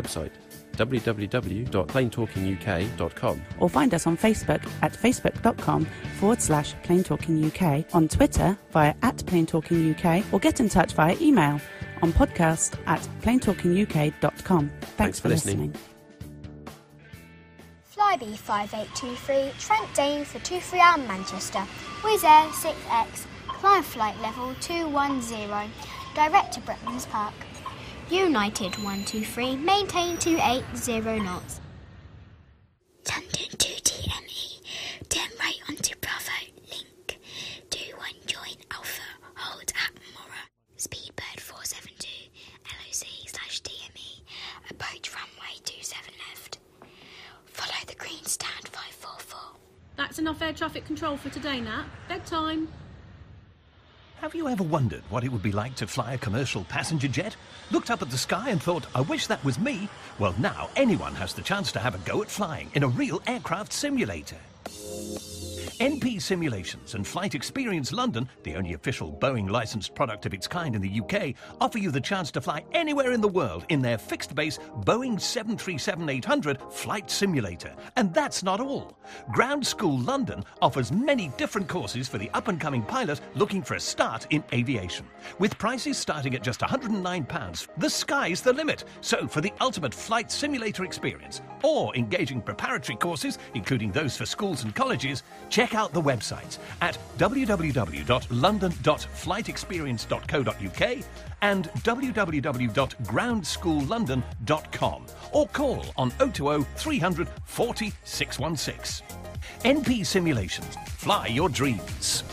www.planetalkinguk.com. Or find us on Facebook at facebook.com forward slash planetalkinguk, on Twitter via at planetalkinguk, or get in touch via email on podcast at planetalkinguk.com. Thanks, Thanks for listening. Flybe 5823, Trent Dane for 23R Manchester, Wizz Air 6X, climb flight level 210, direct to Bretlands Park. United 123, maintain 280 knots. London 2TME, turn right onto Bravo, link, 21 join Alpha, hold at Mora, Speedbird 472, LOC slash DME, approach runway 27 left. Follow the green stand 544. That's enough air traffic control for today, Nat. Bedtime. Have you ever wondered what it would be like to fly a commercial passenger jet? Looked up at the sky and thought, I wish that was me? Well, now anyone has the chance to have a go at flying in a real aircraft simulator. NP Simulations and Flight Experience London, the only official Boeing licensed product of its kind in the UK, offer you the chance to fly anywhere in the world in their fixed base Boeing 737-800 flight simulator. And that's not all. Ground School London offers many different courses for the up and coming pilot looking for a start in aviation. With prices starting at just £109, the sky's the limit. So, for the ultimate flight simulator experience or engaging preparatory courses, including those for schools and colleges, check out the websites at www.london.flightexperience.co.uk and www.groundschoollondon.com or call on 020 300 40 616. NP Simulations. Fly your dreams.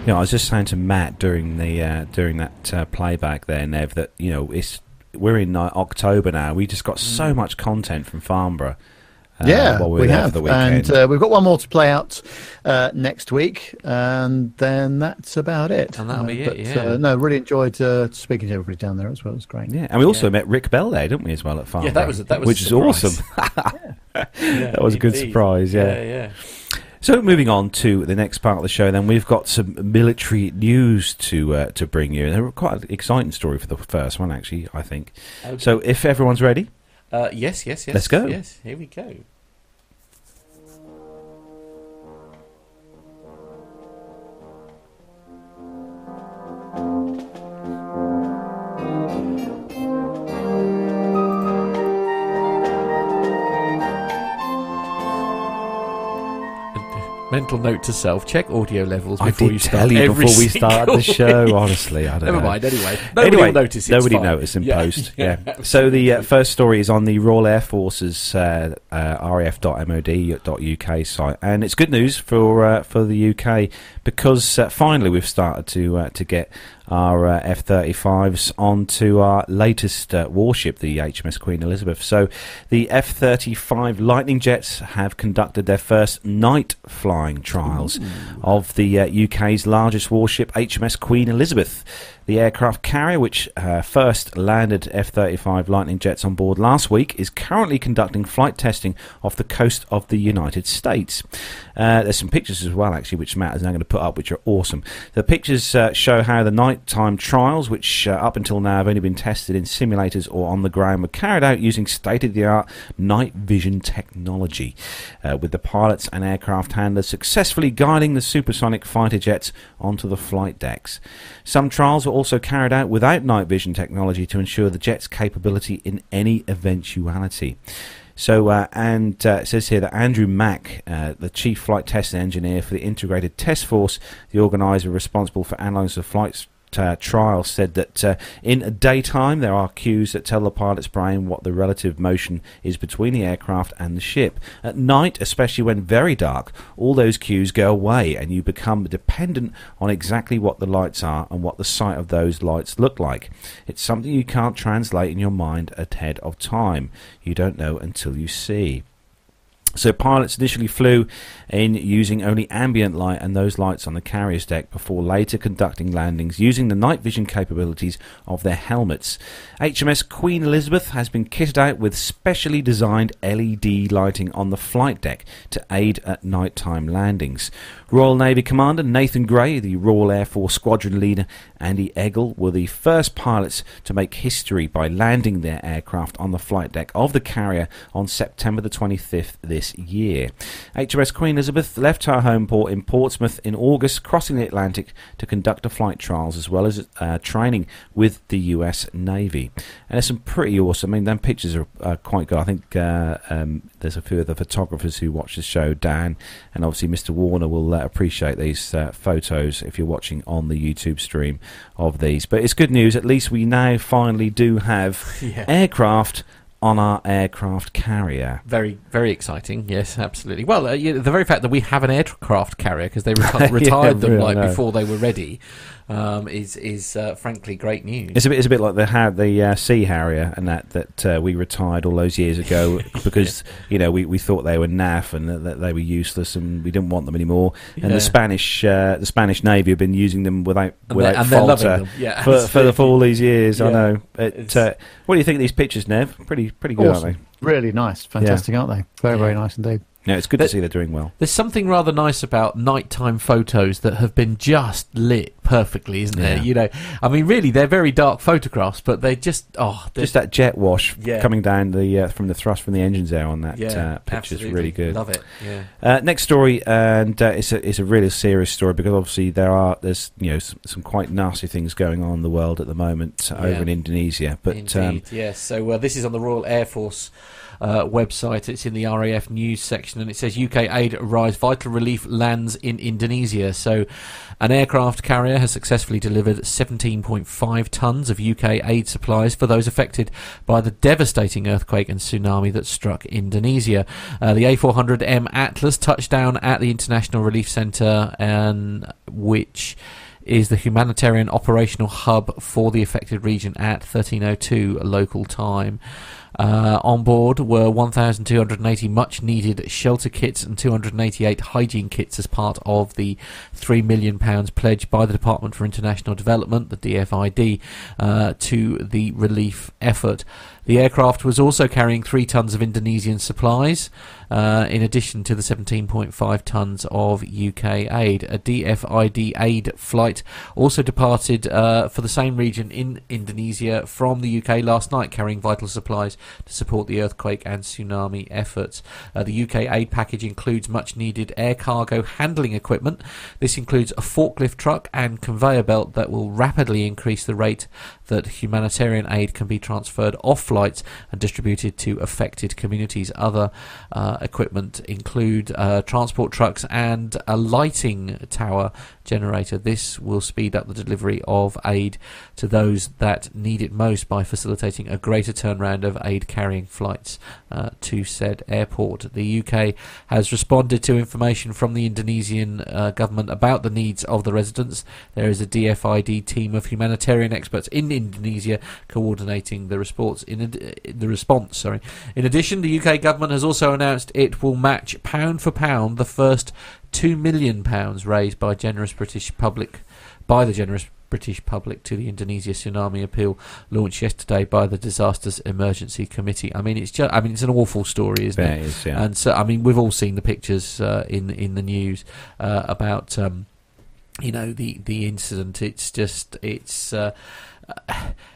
You know, I was just saying to Matt during the uh, during that uh, playback there, Nev, that you know it's we're in uh, October now. We just got so much content from Farnborough. uh, yeah, while we were we have, the weekend. and uh, we've got one more to play out uh, next week, and then that's about it. And that'll Uh, be it, but, yeah. Uh, no, really enjoyed uh, speaking to everybody down there as well. It was great. yeah, and we also met Rick Bell there, didn't we, as well at Farnborough? Yeah, that was that was which a is awesome. Yeah, that was a good surprise. Yeah. yeah, yeah. So moving on to the next part of the show, then we've got some military news to uh, to bring you. And quite an exciting story for the first one, actually. I think. Okay. So if everyone's ready, Uh, yes, yes, yes. Let's go. Yes, here we go. Mental note to self: check audio levels I before did you tell start you every before we started the single- show. Honestly, I don't Never know. mind. Anyway, nobody anyway, will notice. It's nobody fine. noticed in Yeah, post. yeah, Yeah. so the uh, first story is on the Royal Air Force's uh, uh, raf.mod.uk site, and it's good news for uh, for the UK because uh, finally we've started to uh, to get our uh, F-35s onto our latest uh, warship, the HMS Queen Elizabeth. So the F-35 Lightning jets have conducted their first night flying trials of the uh, UK's largest warship, HMS Queen Elizabeth. The aircraft carrier, which uh, first landed F 35 Lightning jets on board last week, is currently conducting flight testing off the coast of the United States. Uh, there's some pictures as well, actually, which Matt is now going to put up, which are awesome. The pictures uh, show how the nighttime trials, which uh, up until now have only been tested in simulators or on the ground, were carried out using state of the art night vision technology, uh, with the pilots and aircraft handlers successfully guiding the supersonic fighter jets onto the flight decks. Some trials were also carried out without night vision technology to ensure the jet's capability in any eventuality. So, uh, and uh, it says here that Andrew Maack, uh, the chief flight test engineer for the Integrated Test Force, the organizer responsible for analysing the uh, trial, said that uh, in daytime there are cues that tell the pilot's brain what the relative motion is between the aircraft and the ship. At night, especially when very dark, all those cues go away and you become dependent on exactly what the lights are and what the sight of those lights look like. It's something you can't translate in your mind ahead of time. You don't know until you see. So pilots initially flew in using only ambient light and those lights on the carrier's deck before later conducting landings using the night vision capabilities of their helmets. HMS Queen Elizabeth has been kitted out with specially designed LED lighting on the flight deck to aid at nighttime landings. Royal Navy Commander Nathan Gray, the Royal Air Force Squadron Leader Andy Edgell were the first pilots to make history by landing their aircraft on the flight deck of the carrier on September the 25th this year. HMS Queen Elizabeth left her home port in Portsmouth in August, crossing the Atlantic to conduct the flight trials as well as uh, training with the US Navy. And there's some pretty awesome. I mean, them pictures are uh, quite good. I think uh, um, there's a few of the photographers who watch the show, Dan, and obviously Mr. Warner will uh, appreciate these uh, photos if you're watching on the YouTube stream of these. But it's good news. At least we now finally do have Yeah. aircraft on our aircraft carrier. Very, very exciting. Yes, absolutely. Well, uh, yeah, the very fact that we have an aircraft carrier because they Yeah, retired them really, like know. before they were ready um, is is uh, frankly great news. It's a bit, it's a bit like the ha- the uh, Sea Harrier and that that uh, we retired all those years ago because you know we, we thought they were naff and that, that they were useless and we didn't want them anymore. And Yeah. the Spanish uh, the Spanish Navy have been using them without And without they're- and they're fault loving uh, them. Yeah, for, for, absolutely. for all these years. I know. It, uh, what do you think of these pictures, Nev? Pretty pretty good, Awesome. aren't Really nice. Fantastic, aren't they? Very, very nice indeed. No, it's good to see they're doing well. There's something rather nice about nighttime photos that have been just lit perfectly, isn't there? You know, I mean, really, they're very dark photographs, but they just oh, Just that jet wash Yeah. coming down the uh, from the thrust from the engines there on that yeah, uh, picture's absolutely. really good. Love it. Yeah. Uh, next story, and uh, it's a it's a really serious story because obviously there are there's you know some, some quite nasty things going on in the world at the moment Yeah. over in Indonesia. But Indeed, um, yes. So uh, this is on the Royal Air Force uh, website. It's in the RAF news section, and it says UK aid arrives. Vital relief lands in Indonesia. So, an aircraft carrier has successfully delivered 17.5 tons of UK aid supplies for those affected by the devastating earthquake and tsunami that struck Indonesia. Uh, the A400M Atlas touched down at the International Relief Centre, and which is the humanitarian operational hub for the affected region at 1302 local time. Uh, on board were 1,280 much needed shelter kits and 288 hygiene kits as part of the £3 million pledge by the Department for International Development, the DFID, uh, to the relief effort. The aircraft was also carrying three tons of Indonesian supplies, uh, in addition to the 17.5 tons of UK aid. A DFID aid flight also departed uh, for the same region in Indonesia from the UK last night, carrying vital supplies to support the earthquake and tsunami efforts. Uh, the UK aid package includes much needed air cargo handling equipment. This includes a forklift truck and conveyor belt that will rapidly increase the rate that humanitarian aid can be transferred off flights and distributed to affected communities. Other uh, equipment include uh, transport trucks and a lighting tower generator. This will speed up the delivery of aid to those that need it most by facilitating a greater turnaround of aid carrying flights uh, to said airport. The UK has responded to information from the Indonesian uh, government about the needs of the residents. There is a DFID team of humanitarian experts in Indonesia coordinating the response. In ad- the response, sorry. In addition, the UK government has also announced it will match pound for pound the first two million pounds raised by generous British public by the generous British public to the Indonesia tsunami appeal launched yesterday by the Disasters Emergency Committee. I mean, it's just, I mean, it's an awful story, isn't Yeah, it? it is, yeah. And so, I mean, we've all seen the pictures uh, in in the news uh, about. Um, you know the the incident. It's just it's uh,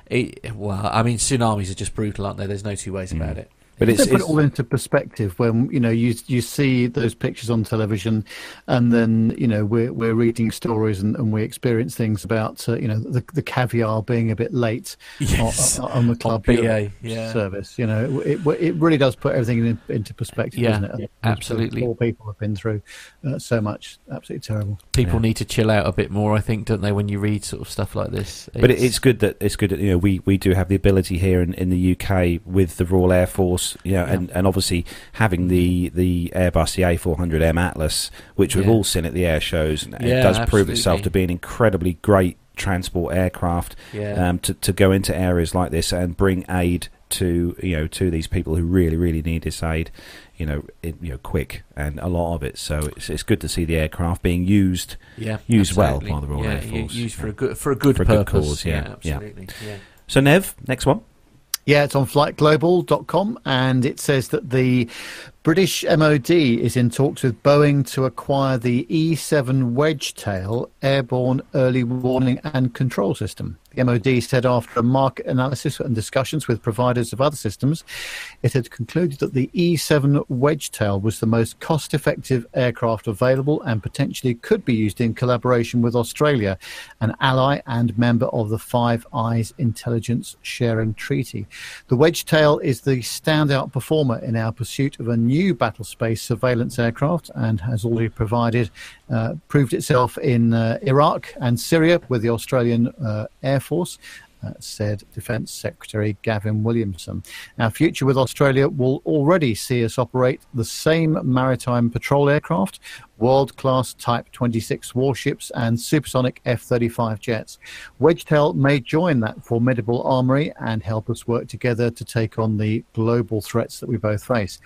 it, well. I mean, tsunamis are just brutal, aren't they? There's no two ways about it. But To it's, put it all into perspective when you know you you see those pictures on television, and then you know we're we're reading stories and, and we experience things about uh, you know the the caviar being a bit late Yes. on, on the club BA, yeah. service. You know it it really does put everything in, into perspective, Yeah, doesn't it? absolutely. Poor people have been through uh, so much, absolutely terrible. People Yeah. need to chill out a bit more, I think, don't they? When you read sort of stuff like this, But it's good that it's good that you know we, we do have the ability here in, in the UK with the Royal Air Force, you know, and, and obviously having the the Airbus the A400M Atlas, which we've Yeah. all seen at the air shows, and Yeah, it does prove itself to be an incredibly great transport aircraft Yeah. um, to to go into areas like this and bring aid to you know to these people who really really need this aid, you know, in, you know, quick and a lot of it. So it's it's good to see the aircraft being used yeah, used absolutely. well by the Royal yeah, Air Force. used for Yeah. a good for a good For a good purpose. cause, yeah, yeah. absolutely. Yeah. So Nev, next one. Yeah, it's on flightglobal.com and it says that the British MOD is in talks with Boeing to acquire the E7 Wedgetail airborne early warning and control system. The MOD said after a market analysis and discussions with providers of other systems, it had concluded that the E7 Wedgetail was the most cost effective aircraft available and potentially could be used in collaboration with Australia, an ally and member of the Five Eyes Intelligence Sharing Treaty. The Wedgetail is the standout performer in our pursuit of a new battle space surveillance aircraft and has already provided uh, proved itself in uh, Iraq and Syria with the Australian uh, Air Force. Uh, said Defence Secretary Gavin Williamson. Our future with Australia will already see us operate the same maritime patrol aircraft, world class Type 26 warships, and supersonic F 35 jets. Wedgetail may join that formidable armoury and help us work together to take on the global threats that we both face.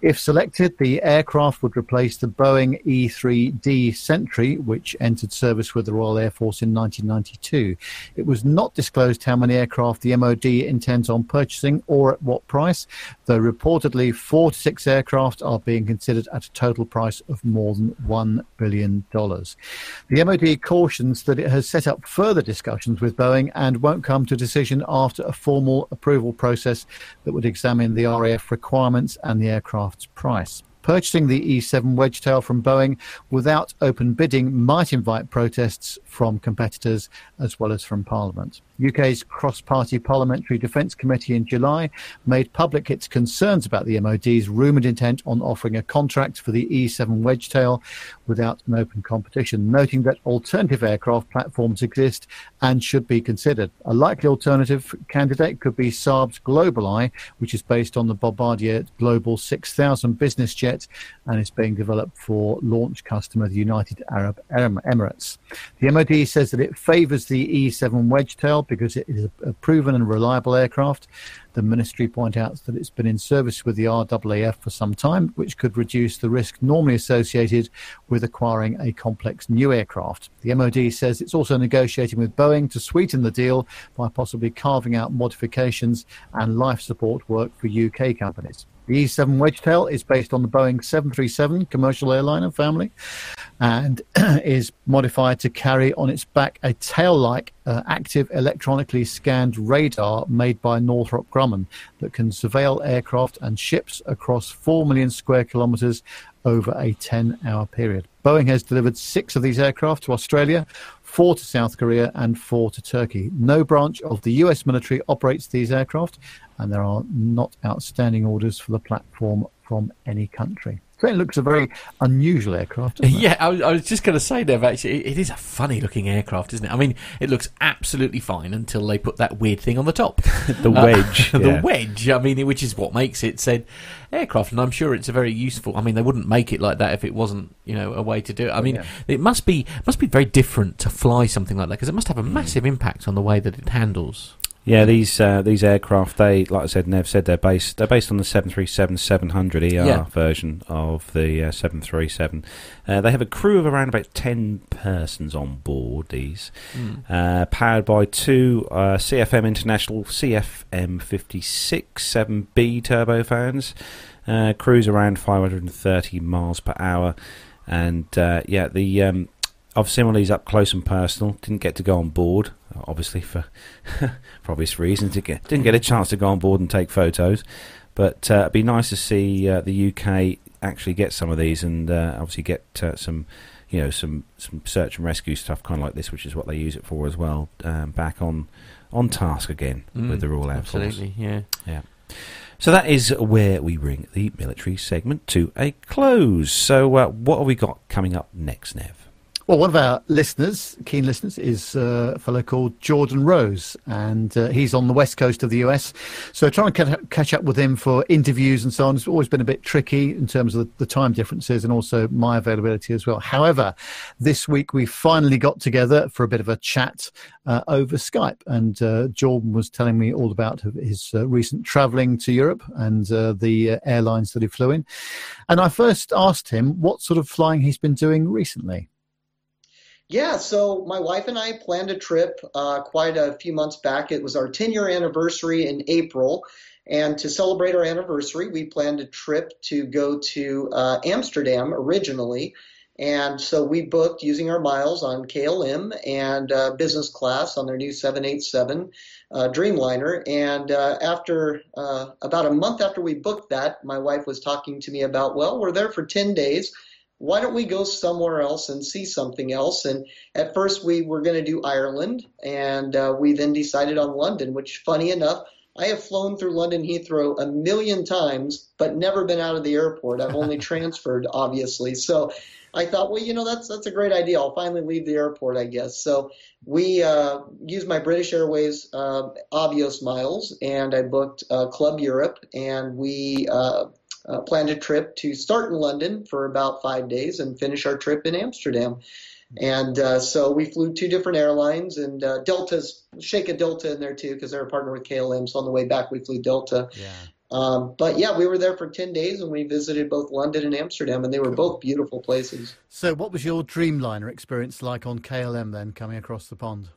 If selected, the aircraft would replace the Boeing E 3D Sentry, which entered service with the Royal Air Force in 1992. It was not disclosed how many aircraft the MOD intends on purchasing or at what price, though reportedly four to six aircraft are being considered at a total price of more than $1 billion. The MOD cautions that it has set up further discussions with Boeing and won't come to decision after a formal approval process that would examine the RAF requirements and the aircraft's price. Purchasing the E7 Wedgetail from Boeing without open bidding might invite protests from competitors as well as from Parliament. UK's cross party Parliamentary Defence Committee in July made public its concerns about the MOD's rumoured intent on offering a contract for the E7 Wedgetail without an open competition, noting that alternative aircraft platforms exist and should be considered. A likely alternative candidate could be Saab's Global Eye, which is based on the Bombardier Global 6000 business jet and is being developed for launch customer, the United Arab Emirates. The MOD says that it favours the E7 Wedgetail because it is a proven and reliable aircraft. The ministry point out that it's been in service with the RAAF for some time, which could reduce the risk normally associated with acquiring a complex new aircraft. The MOD says it's also negotiating with Boeing to sweeten the deal by possibly carving out modifications and life support work for UK companies. The E7 Wedgetail is based on the Boeing 737 commercial airliner family. And is modified to carry on its back a tail-like uh, active electronically scanned radar made by Northrop Grumman that can surveil aircraft and ships across 4 million square kilometres over a 10 hour period. Boeing has delivered six of these aircraft to Australia, four to South Korea, and four to Turkey. No branch of the US military operates these aircraft, and there are not outstanding orders for the platform from any country. It looks a very unusual aircraft. Yeah, I, was- I was just going to say, Dev. Actually, it, it is a funny looking aircraft, isn't it? I mean, it looks absolutely fine until they put that weird thing on the top, The uh, wedge, the yeah. wedge. I mean, which is what makes it said aircraft, and I'm sure it's a very useful. I mean, they wouldn't make it like that if it wasn't, you know, a way to do it. I mean, Yeah. it must be must be very different to fly something like that because it must have a massive impact on the way that it handles. Yeah, these uh, these aircraft, they like I said, Nev said they're based they're based on the 737-700 ER Yeah. version of the uh, 737. Uh, they have a crew of around about ten persons on board. These Mm. uh, powered by two uh, CFM International CFM 56 7B turbofans. Uh, cruise around 530 miles per hour, and uh, yeah, the um, I've seen these up close and personal. Didn't get to go on board, obviously for for obvious reasons. Didn't get, didn't get a chance to go on board and take photos, but uh, it'd be nice to see uh, the UK actually get some of these and uh, obviously get uh, some. You know some some search and rescue stuff, kind of like this, which is what they use it for as well. Um, back on on task again Mm, with the Royal Air Force. Absolutely, yeah. Yeah. So that is where we bring the military segment to a close. So uh, what have we got coming up next, Nev? Well, one of our listeners, keen listeners, is uh, a fellow called Jordan Rose, and uh, he's on the west coast of the US. So trying to catch up with him for interviews and so on has always been a bit tricky in terms of the, time differences and also my availability as well. However, this week we finally got together for a bit of a chat uh, over Skype, and uh, Jordan was telling me all about his uh, recent travelling to Europe and uh, the airlines that he flew in. And I first asked him what sort of flying he's been doing recently. Yeah, so my wife and I planned a trip uh, quite a few months back. It was our 10 year anniversary in April. And to celebrate our anniversary, we planned a trip to go to uh, Amsterdam originally. And so we booked using our miles on KLM and uh, business class on their new 787 uh, Dreamliner. And uh, after uh, about a month after we booked that, my wife was talking to me about, well, we're there for 10 days why don't we go somewhere else and see something else? And at first we were going to do Ireland, and uh, we then decided on London, which, funny enough, I have flown through London Heathrow a million times, but never been out of the airport. I've only transferred, obviously. So I thought, well, you know, that's that's a great idea. I'll finally leave the airport, I guess. So we uh, used my British Airways uh, Avios miles, and I booked uh, Club Europe, and we uh, planned a trip to start in London for about five days and finish our trip in Amsterdam. And uh, so we flew two different airlines, and uh, Delta's shake a Delta in there too because they're a partner with KLM. So on the way back, we flew Delta. Yeah. Um, but yeah, we were there for 10 days and we visited both London and Amsterdam, and they were both beautiful places. So, what was your Dreamliner experience like on KLM then, coming across the pond?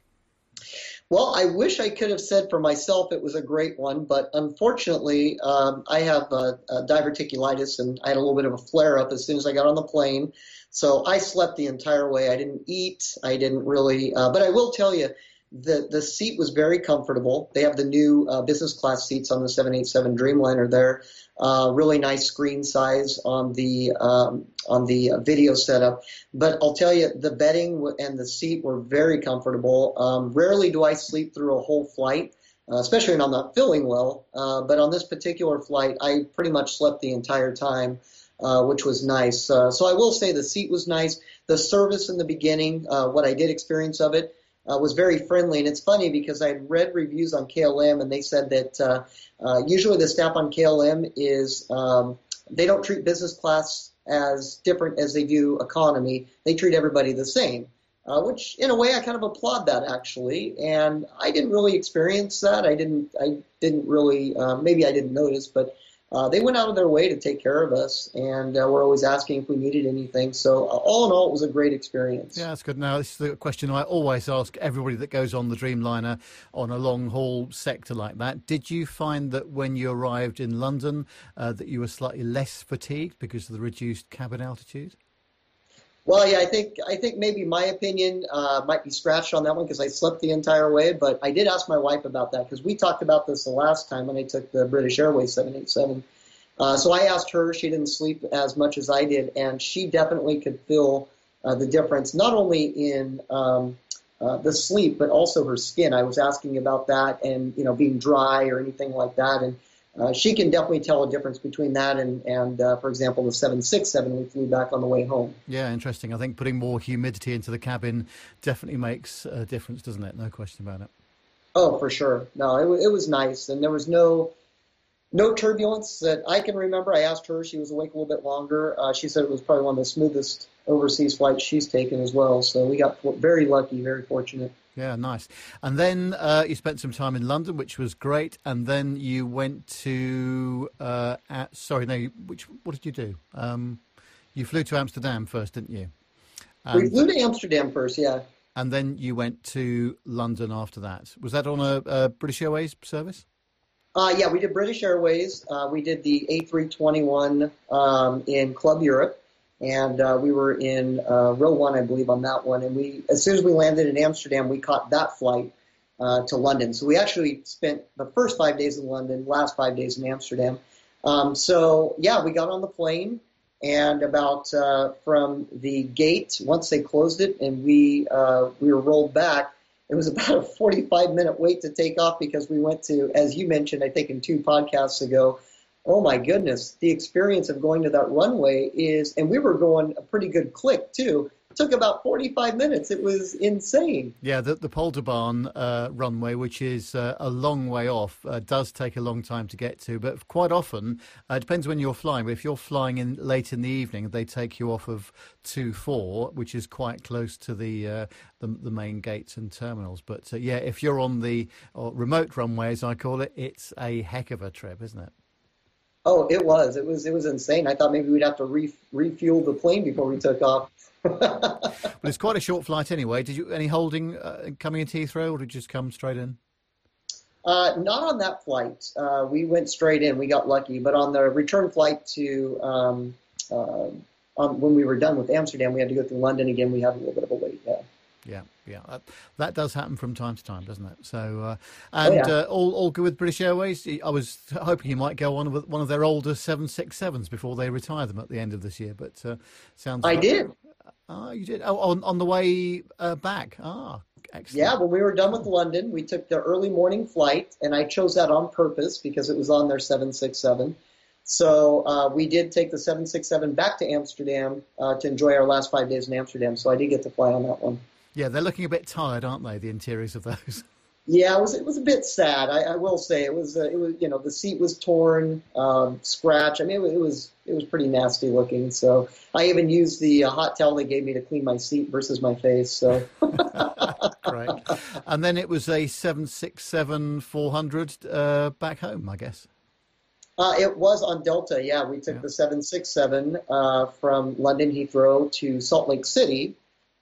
Well, I wish I could have said for myself it was a great one, but unfortunately, um, I have uh, diverticulitis and I had a little bit of a flare up as soon as I got on the plane. So I slept the entire way. I didn't eat. I didn't really, uh, but I will tell you, the the seat was very comfortable. They have the new uh, business class seats on the 787 Dreamliner there. Uh, really nice screen size on the um, on the uh, video setup. But I'll tell you, the bedding and the seat were very comfortable. Um, rarely do I sleep through a whole flight, uh, especially when I'm not feeling well. Uh, but on this particular flight, I pretty much slept the entire time, uh, which was nice. Uh, so I will say the seat was nice. The service in the beginning, uh, what I did experience of it, uh, was very friendly. And it's funny because I had read reviews on KLM and they said that uh, uh, usually the staff on KLM is um, they don't treat business class as different as they do economy. They treat everybody the same. Uh, which, in a way, I kind of applaud that actually, and I didn't really experience that. I didn't. I didn't really. Uh, maybe I didn't notice, but uh, they went out of their way to take care of us, and uh, we're always asking if we needed anything. So, uh, all in all, it was a great experience. Yeah, that's good. Now, this is the question I always ask everybody that goes on the Dreamliner on a long haul sector like that. Did you find that when you arrived in London uh, that you were slightly less fatigued because of the reduced cabin altitude? Well, yeah, I think I think maybe my opinion uh, might be scratched on that one because I slept the entire way. But I did ask my wife about that because we talked about this the last time when I took the British Airways 787. Uh, so I asked her; she didn't sleep as much as I did, and she definitely could feel uh, the difference, not only in um, uh, the sleep but also her skin. I was asking about that, and you know, being dry or anything like that, and uh, she can definitely tell a difference between that and, and uh, for example, the 767 we flew back on the way home. Yeah, interesting. I think putting more humidity into the cabin definitely makes a difference, doesn't it? No question about it. Oh, for sure. No, it, it was nice, and there was no no turbulence that I can remember. I asked her; she was awake a little bit longer. Uh, she said it was probably one of the smoothest overseas flights she's taken as well. So we got very lucky, very fortunate. Yeah, nice. And then uh, you spent some time in London, which was great. And then you went to uh, at, sorry, no, which what did you do? Um, you flew to Amsterdam first, didn't you? And, we flew to Amsterdam first, yeah. And then you went to London after that. Was that on a, a British Airways service? Uh, yeah, we did British Airways. Uh, we did the A321 um, in Club Europe and uh, we were in uh, row one, I believe, on that one. And we, as soon as we landed in Amsterdam, we caught that flight uh, to London. So we actually spent the first five days in London, last five days in Amsterdam. Um, so yeah, we got on the plane, and about uh, from the gate once they closed it, and we uh, we were rolled back. It was about a 45 minute wait to take off because we went to, as you mentioned, I think in two podcasts ago, oh my goodness, the experience of going to that runway is, and we were going a pretty good click too. It took about 45 minutes. It was insane. Yeah, the, the uh, runway, which is uh, a long way off, uh, does take a long time to get to. But quite often, uh, it depends when you're flying. But if you're flying in late in the evening, they take you off of 2-4, which is quite close to the, uh, the, the main gates and terminals. But uh, yeah, if you're on the remote runway, as I call it, it's a heck of a trip, isn't it? Oh, it was. It was. It was insane. I thought maybe we'd have to re- refuel the plane before we took off. well, it's quite a short flight anyway. Did you any holding uh, coming into Heathrow, or did you just come straight in? Uh, not on that flight. Uh, we went straight in. We got lucky. But on the return flight to um, uh, on, when we were done with Amsterdam, we had to go through London again. We had a little bit of a wait. Yeah. Yeah, yeah, that, that, does happen from time to time, doesn't it? So, uh, and oh, yeah. uh, all all good with British Airways. I was hoping you might go on with one of their older seven six sevens before they retire them at the end of this year. But uh, sounds. I like, did. Ah, you did. Oh, on on the way uh, back. Ah, excellent. Yeah, when we were done with London, we took the early morning flight, and I chose that on purpose because it was on their seven six seven. So uh, we did take the 767 back to Amsterdam uh, to enjoy our last five days in Amsterdam. So I did get to fly on that one. Yeah, they're looking a bit tired, aren't they? The interiors of those. Yeah, it was it was a bit sad. I, I will say it was uh, it was you know the seat was torn, um, scratch. I mean it, it, was it was pretty nasty looking. So I even used the uh, hot towel they gave me to clean my seat versus my face. So great. And then it was a seven six seven four hundred uh, back home, I guess. Uh, it was on Delta. Yeah, we took yeah. the seven six seven uh, from London Heathrow to Salt Lake City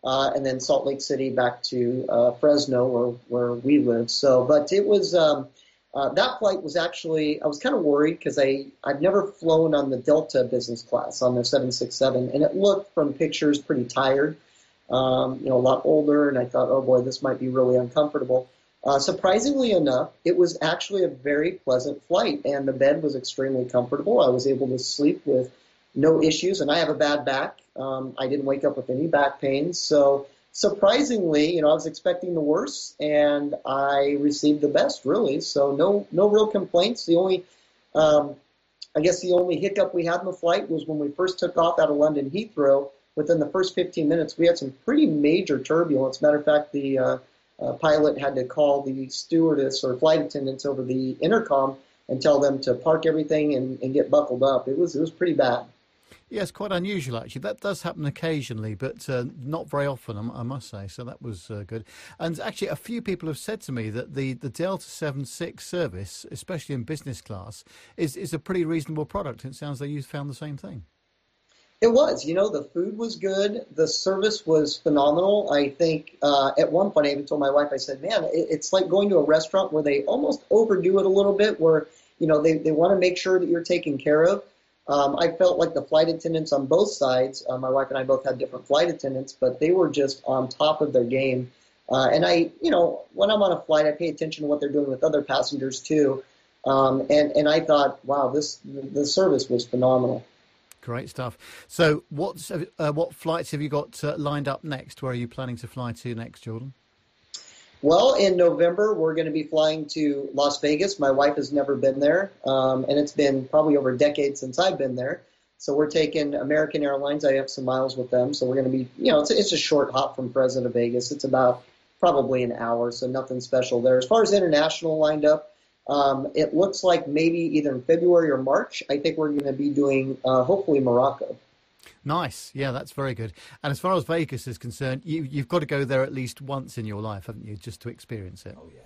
uh, and then Salt Lake City back to uh, Fresno, where where we live. So, but it was um, uh, that flight was actually I was kind of worried because I I've never flown on the Delta business class on the 767, and it looked from pictures pretty tired, um, you know, a lot older, and I thought, oh boy, this might be really uncomfortable. Uh, surprisingly enough, it was actually a very pleasant flight, and the bed was extremely comfortable. I was able to sleep with no issues, and I have a bad back. Um, I didn't wake up with any back pains, so surprisingly, you know, I was expecting the worst, and I received the best, really. So no, no real complaints. The only, um, I guess, the only hiccup we had in the flight was when we first took off out of London Heathrow. Within the first 15 minutes, we had some pretty major turbulence. Matter of fact, the uh, uh, pilot had to call the stewardess or flight attendants over the intercom and tell them to park everything and, and get buckled up. It was it was pretty bad. Yes, quite unusual actually. That does happen occasionally, but uh, not very often, I must say. So that was uh, good. And actually, a few people have said to me that the, the Delta 76 service, especially in business class, is, is a pretty reasonable product. It sounds like you found the same thing. It was. You know, the food was good. The service was phenomenal. I think uh, at one point I even told my wife, I said, man, it, it's like going to a restaurant where they almost overdo it a little bit, where, you know, they, they want to make sure that you're taken care of Um, I felt like the flight attendants on both sides, uh, my wife and I both had different flight attendants, but they were just on top of their game. Uh, and I, you know, when I'm on a flight, I pay attention to what they're doing with other passengers too. Um, and, and I thought, wow, this the service was phenomenal. Great stuff. So, what's, uh, what flights have you got uh, lined up next? Where are you planning to fly to next, Jordan? Well, in November, we're going to be flying to Las Vegas. My wife has never been there, um, and it's been probably over a decade since I've been there. So we're taking American Airlines. I have some miles with them, so we're going to be, you know, it's a, it's a short hop from Fresno to Vegas. It's about probably an hour, so nothing special there. As far as international lined up, um, it looks like maybe either in February or March. I think we're going to be doing uh, hopefully Morocco. Nice. Yeah, that's very good. And as far as Vegas is concerned, you, you've got to go there at least once in your life, haven't you, just to experience it? Oh, yeah.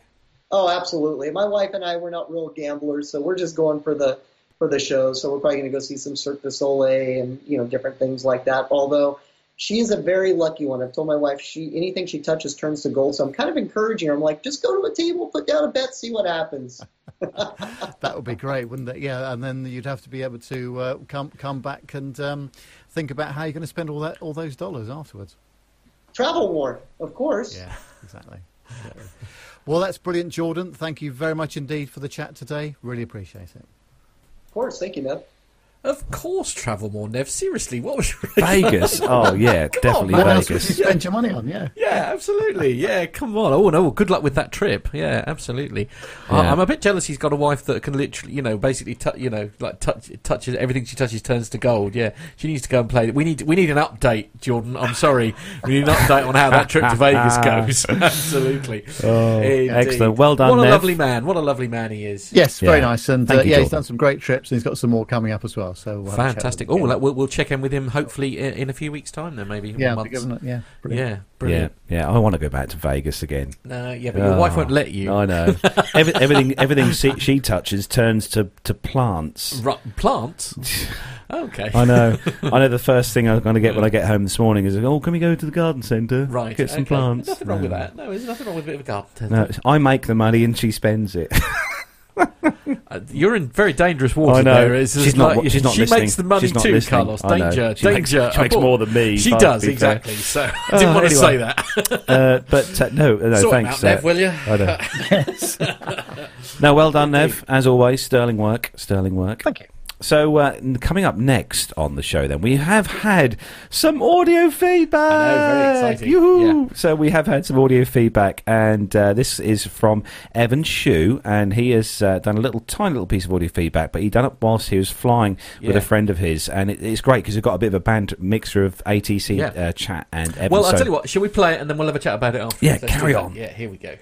Oh, absolutely. My wife and I were not real gamblers, so we're just going for the for the show. So we're probably going to go see some Cirque du Soleil and you know different things like that. Although she is a very lucky one. I've told my wife she anything she touches turns to gold. So I'm kind of encouraging her. I'm like, just go to a table, put down a bet, see what happens. that would be great, wouldn't it? Yeah, and then you'd have to be able to uh, come come back and um, think about how you're going to spend all that all those dollars afterwards. Travel war, of course. Yeah, exactly. well, that's brilliant, Jordan. Thank you very much indeed for the chat today. Really appreciate it. Of course, thank you, Ned. Of course, travel more, Nev. Seriously, what was Vegas? oh yeah, definitely on, Vegas. you spend your money on, yeah. Yeah, absolutely. Yeah, come on. Oh no, good luck with that trip. Yeah, absolutely. Yeah. I, am a bit jealous. He's got a wife that can literally, you know, basically, tu- you know, like touch touches everything she touches turns to gold. Yeah, she needs to go and play. We need we need an update, Jordan. I'm sorry, we need an update on how that trip to Vegas goes. absolutely. Oh, excellent. Well done. What a Nev. lovely man. What a lovely man he is. Yes, very yeah. nice. And uh, you, yeah, he's done some great trips, and he's got some more coming up as well. So we'll fantastic. Oh, we'll, we'll check in with him hopefully in, in a few weeks' time. Then maybe yeah, months. It, yeah, brilliant. yeah, brilliant. yeah, yeah. I want to go back to Vegas again. No, yeah, but your oh, wife won't let you. I know. Every, everything, everything she, she, touches turns to to plants. Right, plants. okay. I know. I know. The first thing I'm going to get when I get home this morning is, oh, can we go to the garden centre? Right. Get some okay. plants. There's nothing wrong no. with that. No, there's nothing wrong with a bit of a garden centre. No, I make the money and she spends it. Uh, you're in very dangerous water. I know. There. It's she's not. Like, she's not she listening. makes the money she's too, listening. Carlos. I know. Danger. She danger. Makes, she makes more than me. She does exactly. So I didn't uh, want to anyway. say that. uh, but uh, no, no, sort thanks, out, Nev, will you? I know. yes. no, well done, Nev. As always, sterling work. Sterling work. Thank you. So, uh, coming up next on the show, then we have had some audio feedback. I know, very exciting. Yeah. So we have had some audio feedback, and uh, this is from Evan Shu, and he has uh, done a little tiny little piece of audio feedback, but he done it whilst he was flying with a friend of his, and it, it's great because we've got a bit of a band mixture of ATC Yeah. uh, chat and Evan. Well, I'll so- tell you what. Shall we play it and then we'll have a chat about it after? Yeah, carry on. Yeah, here we go.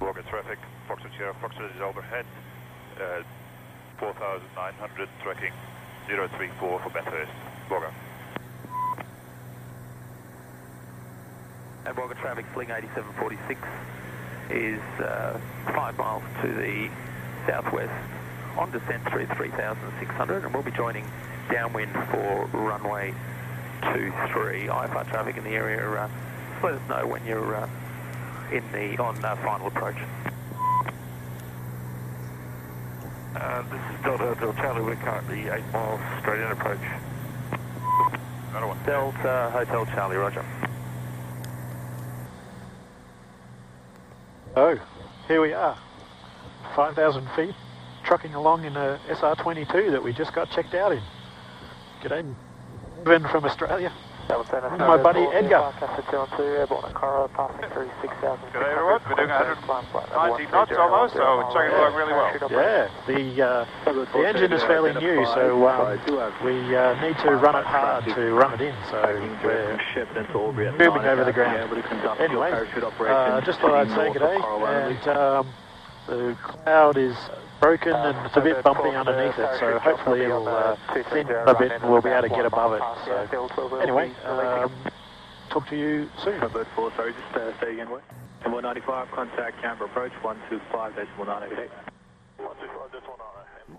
Rocket traffic, Foxtrot Sierra, Foxtrot is overhead, uh, 4,900 tracking 034 for Bathurst, Bogger. And Bogger traffic, Sling 8746 is uh, 5 miles to the southwest on descent through 3,600 and we'll be joining downwind for runway 23. IFR traffic in the area, uh, let us know when you're uh, in the on uh, final approach. Uh, this is Delta Hotel Charlie, we're currently 8 miles straight in approach. Another one. Delta Hotel Charlie, roger. Oh, here we are. 5,000 feet, trucking along in a SR22 that we just got checked out in. G'day, Ben from Australia. My buddy Edgar. G'day everyone, we're doing 190 knots almost, so it's checking along really well. Yeah, the uh, the engine is fairly new, so um, we uh, need to run it hard to run it in. So we're moving over the ground. Anyway, uh, just thought I'd say good day. And um, the cloud is broken and it's a bit bumpy underneath it, so hopefully it'll uh, thin a bit and we'll be able to get above it. So anyway, um, talk to you soon. Bird 4, sorry, just uh, say again what? Number 95, contact Canberra approach 125 decimal 988.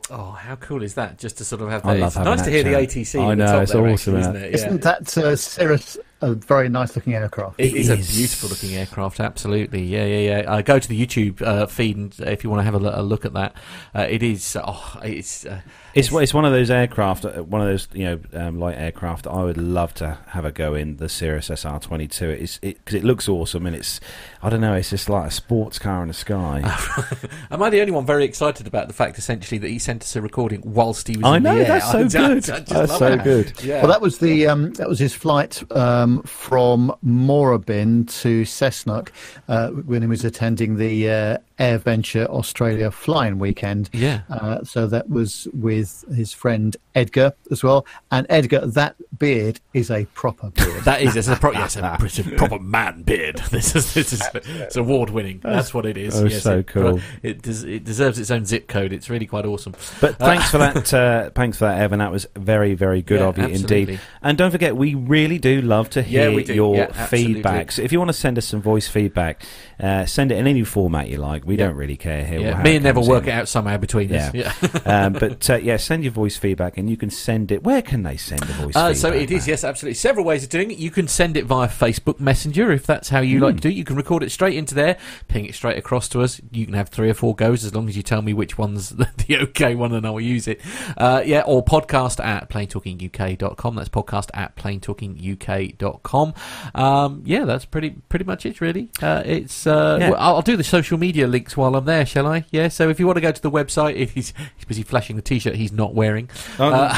Oh, how cool is that? Just to sort of have I that. love It's nice to that hear the chat. ATC. I at the know, top it's there, awesome, actually, isn't isn't it? Isn't that uh, Cirrus a very nice looking aircraft. It is, a beautiful looking aircraft, absolutely. Yeah, yeah, yeah. Uh, go to the YouTube uh, feed and, uh, if you want to have a, a look at that. Uh, it is. Oh, it's. Uh, It's it's one of those aircraft, uh, one of those you know um, light aircraft. I would love to have a go in the Cirrus SR twenty two. It's because it looks awesome and it's I don't know. It's just like a sports car in the sky. Am I the only one very excited about the fact, essentially, that he sent us a recording whilst he was I in know, the air? that's so I just- good. I just That's love so it. good. Yeah. Well, that was the um, that was his flight um, from Moorabbin to Cessnock uh, when he was attending the uh, AirVenture Australia flying weekend. Yeah. Uh, so that was with his friend Edgar as well. And Edgar, that beard is a proper beard. That is, it's a, pro- yes, a, it's a proper man beard. This is, this is it's award winning. That's what it is. Oh, yes, so it, cool. It, des- it deserves its own zip code. It's really quite awesome. But Uh, thanks for that. Uh, thanks for that, Evan. That was very, very good Yeah, of you absolutely. indeed. And don't forget, we really do love to hear do. your Yeah, feedback. So if you want to send us some voice feedback, uh, send it in any format you like. We don't really care here. Yeah, me and Nev will work it out somehow between Yeah. us. Yeah. um, but uh, yeah, send your voice feedback, and you can send it. Where can they send the voice? Uh, so it is, yes, absolutely. Several ways of doing it. You can send it via Facebook Messenger if that's how you like to do it. You can record it straight into there, ping it straight across to us. You can have three or four goes as long as you tell me which one's the, the okay one and I'll use it. Uh, yeah, or podcast at planetalkinguk.com. That's podcast at planetalkinguk.com. Um, yeah, that's pretty pretty much it, really. Uh, it's uh, Yeah. I'll, I'll do the social media links while I'm there, shall I? Yeah, so if you want to go to the website, if he's, he's busy flashing the t shirt he's not wearing. Oh, Uh,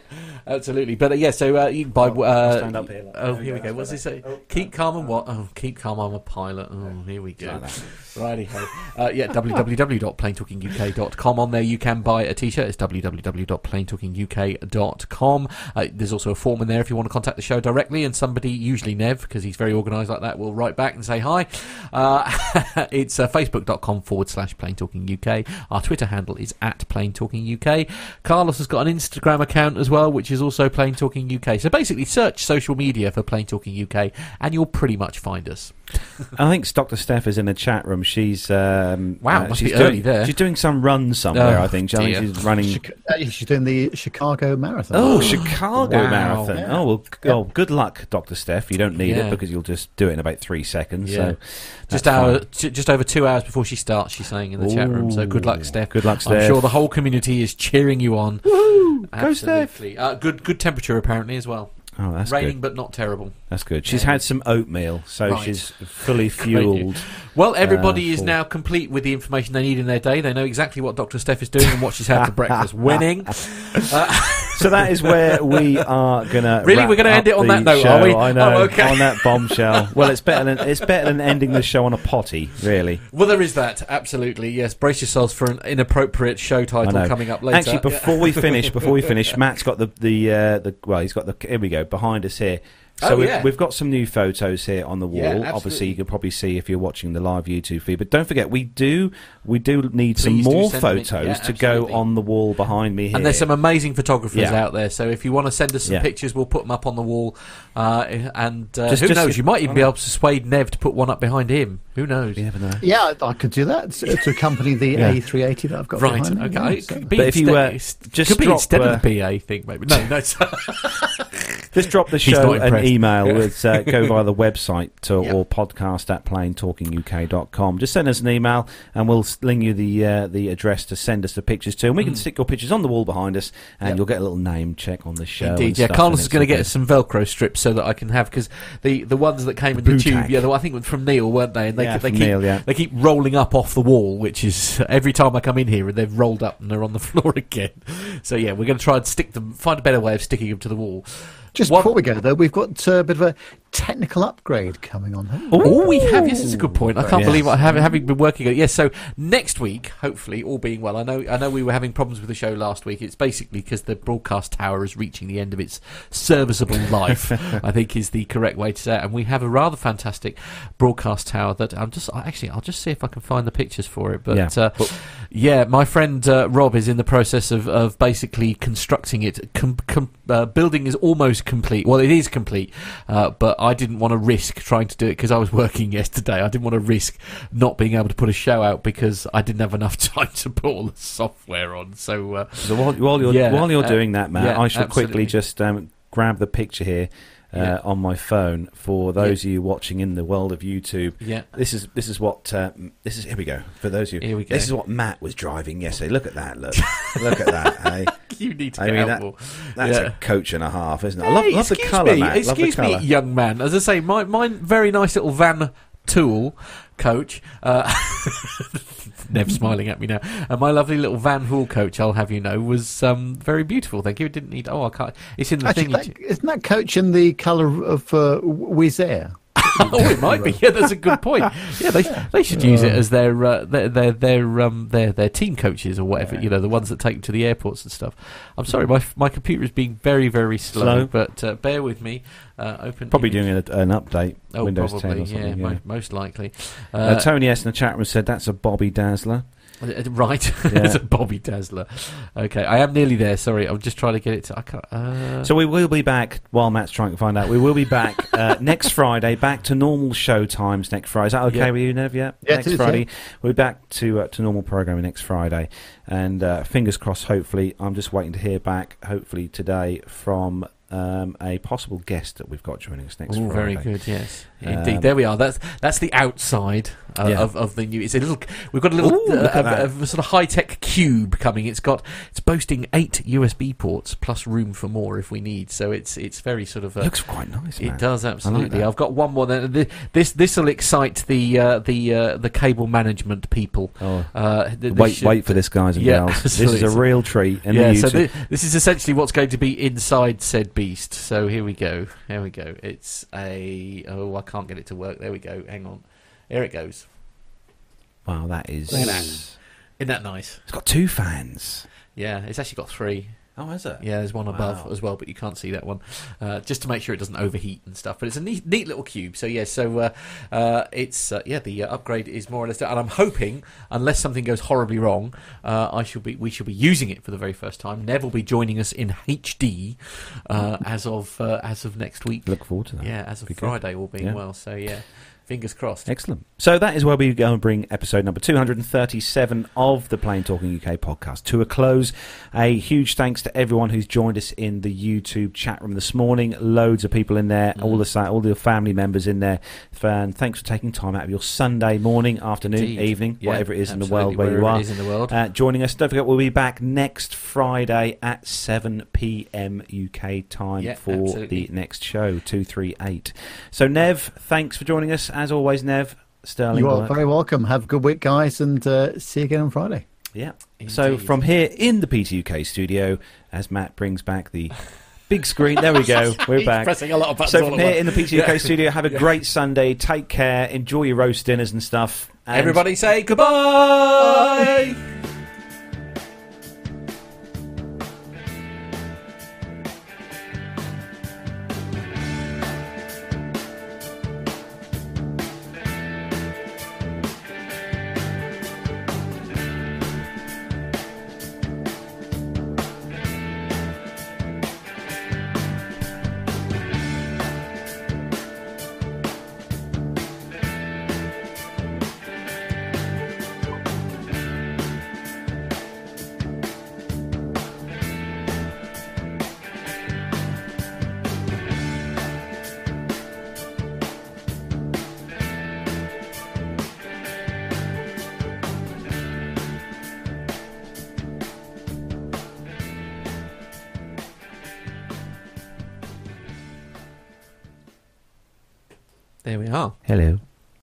Absolutely, but uh, yeah. So uh, you can buy. uh, stand up here, like- oh, here we go. What's this say? keep calm and what? Oh, keep calm. I'm a pilot. Oh, here we go. Righty ho. Uh, yeah, www.planetalkinguk.com. On there, you can buy a t-shirt. It's www.planetalkinguk.com. Uh, there's also a form in there if you want to contact the show directly, and somebody, usually Nev, because he's very organised like that, will write back and say hi. Uh, it's uh, facebook.com forward slash Plane Talking UK. Our Twitter handle is at Plane Talking UK. Carlos has got an Instagram account as well, which is also Plane Talking UK. So basically, search social media for Plane Talking UK, and you'll pretty much find us. I think Dr. Steph is in the chat room. She's um, Wow, uh, must she's be doing, early there. She's doing some run somewhere. Oh, I think. I think she's running. Chica- uh, she's doing the Chicago Marathon. Oh, Chicago Wow. Marathon. Yeah. Oh well, g- oh, good luck, Doctor Steph. You don't need Yeah. it because you'll just do it in about three seconds. Yeah. So Just hour, fine. j- just over two hours before she starts, she's saying in the chat room. So good luck, Steph. good luck, I'm sure the whole community is cheering you on. Woohoo! Go, Steph. Uh, good, good temperature apparently as well. Oh, that's Raining, good. but not terrible. That's good. She's had some oatmeal, so Right. she's fully fueled. Well, everybody uh, is for- now complete with the information they need in their day. They know exactly what Dr. Steph is doing and what she's had for breakfast. Winning. Uh, So that is where we are gonna. Really? wrap We're gonna end it on the that note, show. are we? I know. Oh, okay. On that bombshell. well, it's better than it's better than ending the show on a potty. Really. well, there is that. Absolutely. Yes. Brace yourselves for an inappropriate show I title know. coming up later. Actually, before we finish, before we finish, Matt's got the the uh, the well, he's got the here we go behind us here. So Oh, we've, yeah. we've got some new photos here on the wall. Yeah, Obviously, you can probably see if you're watching the live YouTube feed. But don't forget, we do we do need some do more send them in. photos Yeah, to go on the wall behind me here. And there's some amazing photographers Yeah. out there. So if you want to send us some Yeah. pictures, we'll put them up on the wall. Uh, and uh, Just- who just- knows? You might even be able to persuade Nev to put one up behind him. Who knows? You never know. Yeah, I I could do that to, to accompany the Yeah. A380 that I've got Right. behind me. Okay. Yeah, It so- But if you, instead, uh, just could be drop, instead uh, of the BA thing, maybe. No, no. it's- Just drop the He's show not an impressed. Email with uh, go via the website to, Yeah. or podcast at planetalkinguk.com. Just send us an email and we'll sling you the uh, the address to send us the pictures to, and we can stick your pictures on the wall behind us, and Mm. Yep. you'll get a little name check on the show. Indeed, yeah. Carlos is going to get some Velcro strips so that I can have because the, the ones that came in the tube, yeah, the, I think were from Neil, weren't they? And they, Yeah, they keep Neil, yeah. they keep rolling up off the wall, which is every time I come in here, and they've rolled up and they're on the floor again. So yeah, we're going to try and stick them, find a better way of sticking them to the wall. Just One- before we go, though, we've got uh, a bit of a technical upgrade coming on. haven't we? Oh, we have. Yes, it's a good point. I can't Yes. believe I have having been working on it. Yes, so next week, hopefully, all being well. I know. I know we were having problems with the show last week. It's basically because the broadcast tower is reaching the end of its serviceable life. I think is the correct way to say it. And we have a rather fantastic broadcast tower that I'm just I- actually I'll just see if I can find the pictures for it. But Yeah. uh, yeah, my friend uh, Rob is in the process of, of basically constructing it. Com- com- uh, building is almost complete. Well, it is complete, uh, but I didn't want to risk trying to do it because I was working yesterday. I didn't want to risk not being able to put a show out because I didn't have enough time to put all the software on. So, uh, So while, while you're Yeah, while you're uh, doing that, Matt, yeah, I shall absolutely. quickly just um, grab the picture here uh, Yeah. on my phone for those of you watching in the world of YouTube. Yeah. This is this is what uh, this is. Here we go. For those of you, Here we go. This is what Matt was driving yesterday. Look at that. Look, look at that. eh? You need to I mean, out that- more. That's Yeah. a coach and a half, isn't it? I love, Hey, love the colour, me, Matt. Love the Excuse me, young man. As I say, my my very nice little Van Hool coach. Uh, Nev smiling at me now. And my lovely little Van Hool coach, I'll have you know, was um, very beautiful. Thank you. It didn't need. Oh, I can't. It's in the Actually, thing. that, isn't that coach in the colour of uh, Wizz Air? oh, it might be. Yeah, that's a good point. Yeah, they they should use it as their uh, their their their um their their team coaches or whatever. You know, the ones that take them to the airports and stuff. I'm sorry, my my computer is being very very slow, Slow. but uh, bear with me. Uh, open Probably doing a, an update, Oh, Windows probably, 10 or something. yeah, Yeah, mo- most likely. Uh, Uh, Tony S in the chat room said that's a Bobby Dazzler. Right, Yeah. Bobby Dazzler. Okay, I am nearly there. Sorry, I'm just trying to get it. To, I can't. Uh, So we will be back while Matt's trying to find out. We will be back uh, next Friday, back to normal show times next Friday. Is that okay Yeah. with you, Nev? Yeah, Yeah, it next is, Friday. yeah. We'll be back to uh, to normal programming next Friday, and uh, fingers crossed. Hopefully, I'm just waiting to hear back. Hopefully today from. Um, a possible guest that we've got joining us next Ooh, Friday. very good. Yes, Um, indeed. There we are. That's that's the outside uh, Yeah. of, of the new. It's a little. We've got a little Ooh, uh, a, a sort of high tech cube coming. It's got. It's boasting eight USB ports plus room for more if we need. So it's it's very sort of. Uh, Looks quite nice. It Matt. does I like absolutely. I've got one more. Then this this will excite the uh, the uh, the cable management people. Oh. Uh, wait, should- wait for this, guys and Yeah, girls. This is a real treat. And yeah, so YouTube- this is essentially what's going to be inside said beast. So here we go. Here we go. It's a oh, I can't get it to work. There we go. Hang on. Here it goes. wow, that is. Look at that. Isn't that nice? It's got two fans. Yeah, it's actually got three. Oh, is it? Yeah, there's one above Wow. as well, but you can't see that one, uh, just to make sure it doesn't overheat and stuff. But it's a neat, neat little cube. So yeah, so uh, uh, it's uh, yeah, the uh, upgrade is more or less done, and I'm hoping, unless something goes horribly wrong, uh, I shall be we shall be using it for the very first time. Nev will be joining us in HD uh, as of uh, as of next week. Look forward to that. Yeah, as of Be good. Friday, all being Yeah. well. So yeah, fingers crossed. Excellent. So that is where we go and bring episode number 237 of the Plane Talking UK podcast to a close. A huge thanks to everyone who's joined us in the YouTube chat room this morning. Loads of people in there, all the all the family members in there. And thanks for taking time out of your Sunday morning, afternoon, Indeed. evening, Yeah, whatever it is in the world where you are. in the world. Uh, joining us. Don't forget, we'll be back next Friday at 7 p.m. UK time Yeah, for absolutely. the next show, 238. So, Nev, thanks for joining us. As always, Nev, Sterling. You are work. very welcome. Have a good week, guys, and uh, see you again on Friday. Yeah. So from here in the PTUK studio, as Matt brings back the big screen, there we go. We're He's back. pressing a lot of buttons so from at here in the PTUK Yeah. studio, have a Yeah. great Sunday. Take care. Enjoy your roast dinners and stuff. And Everybody say goodbye. There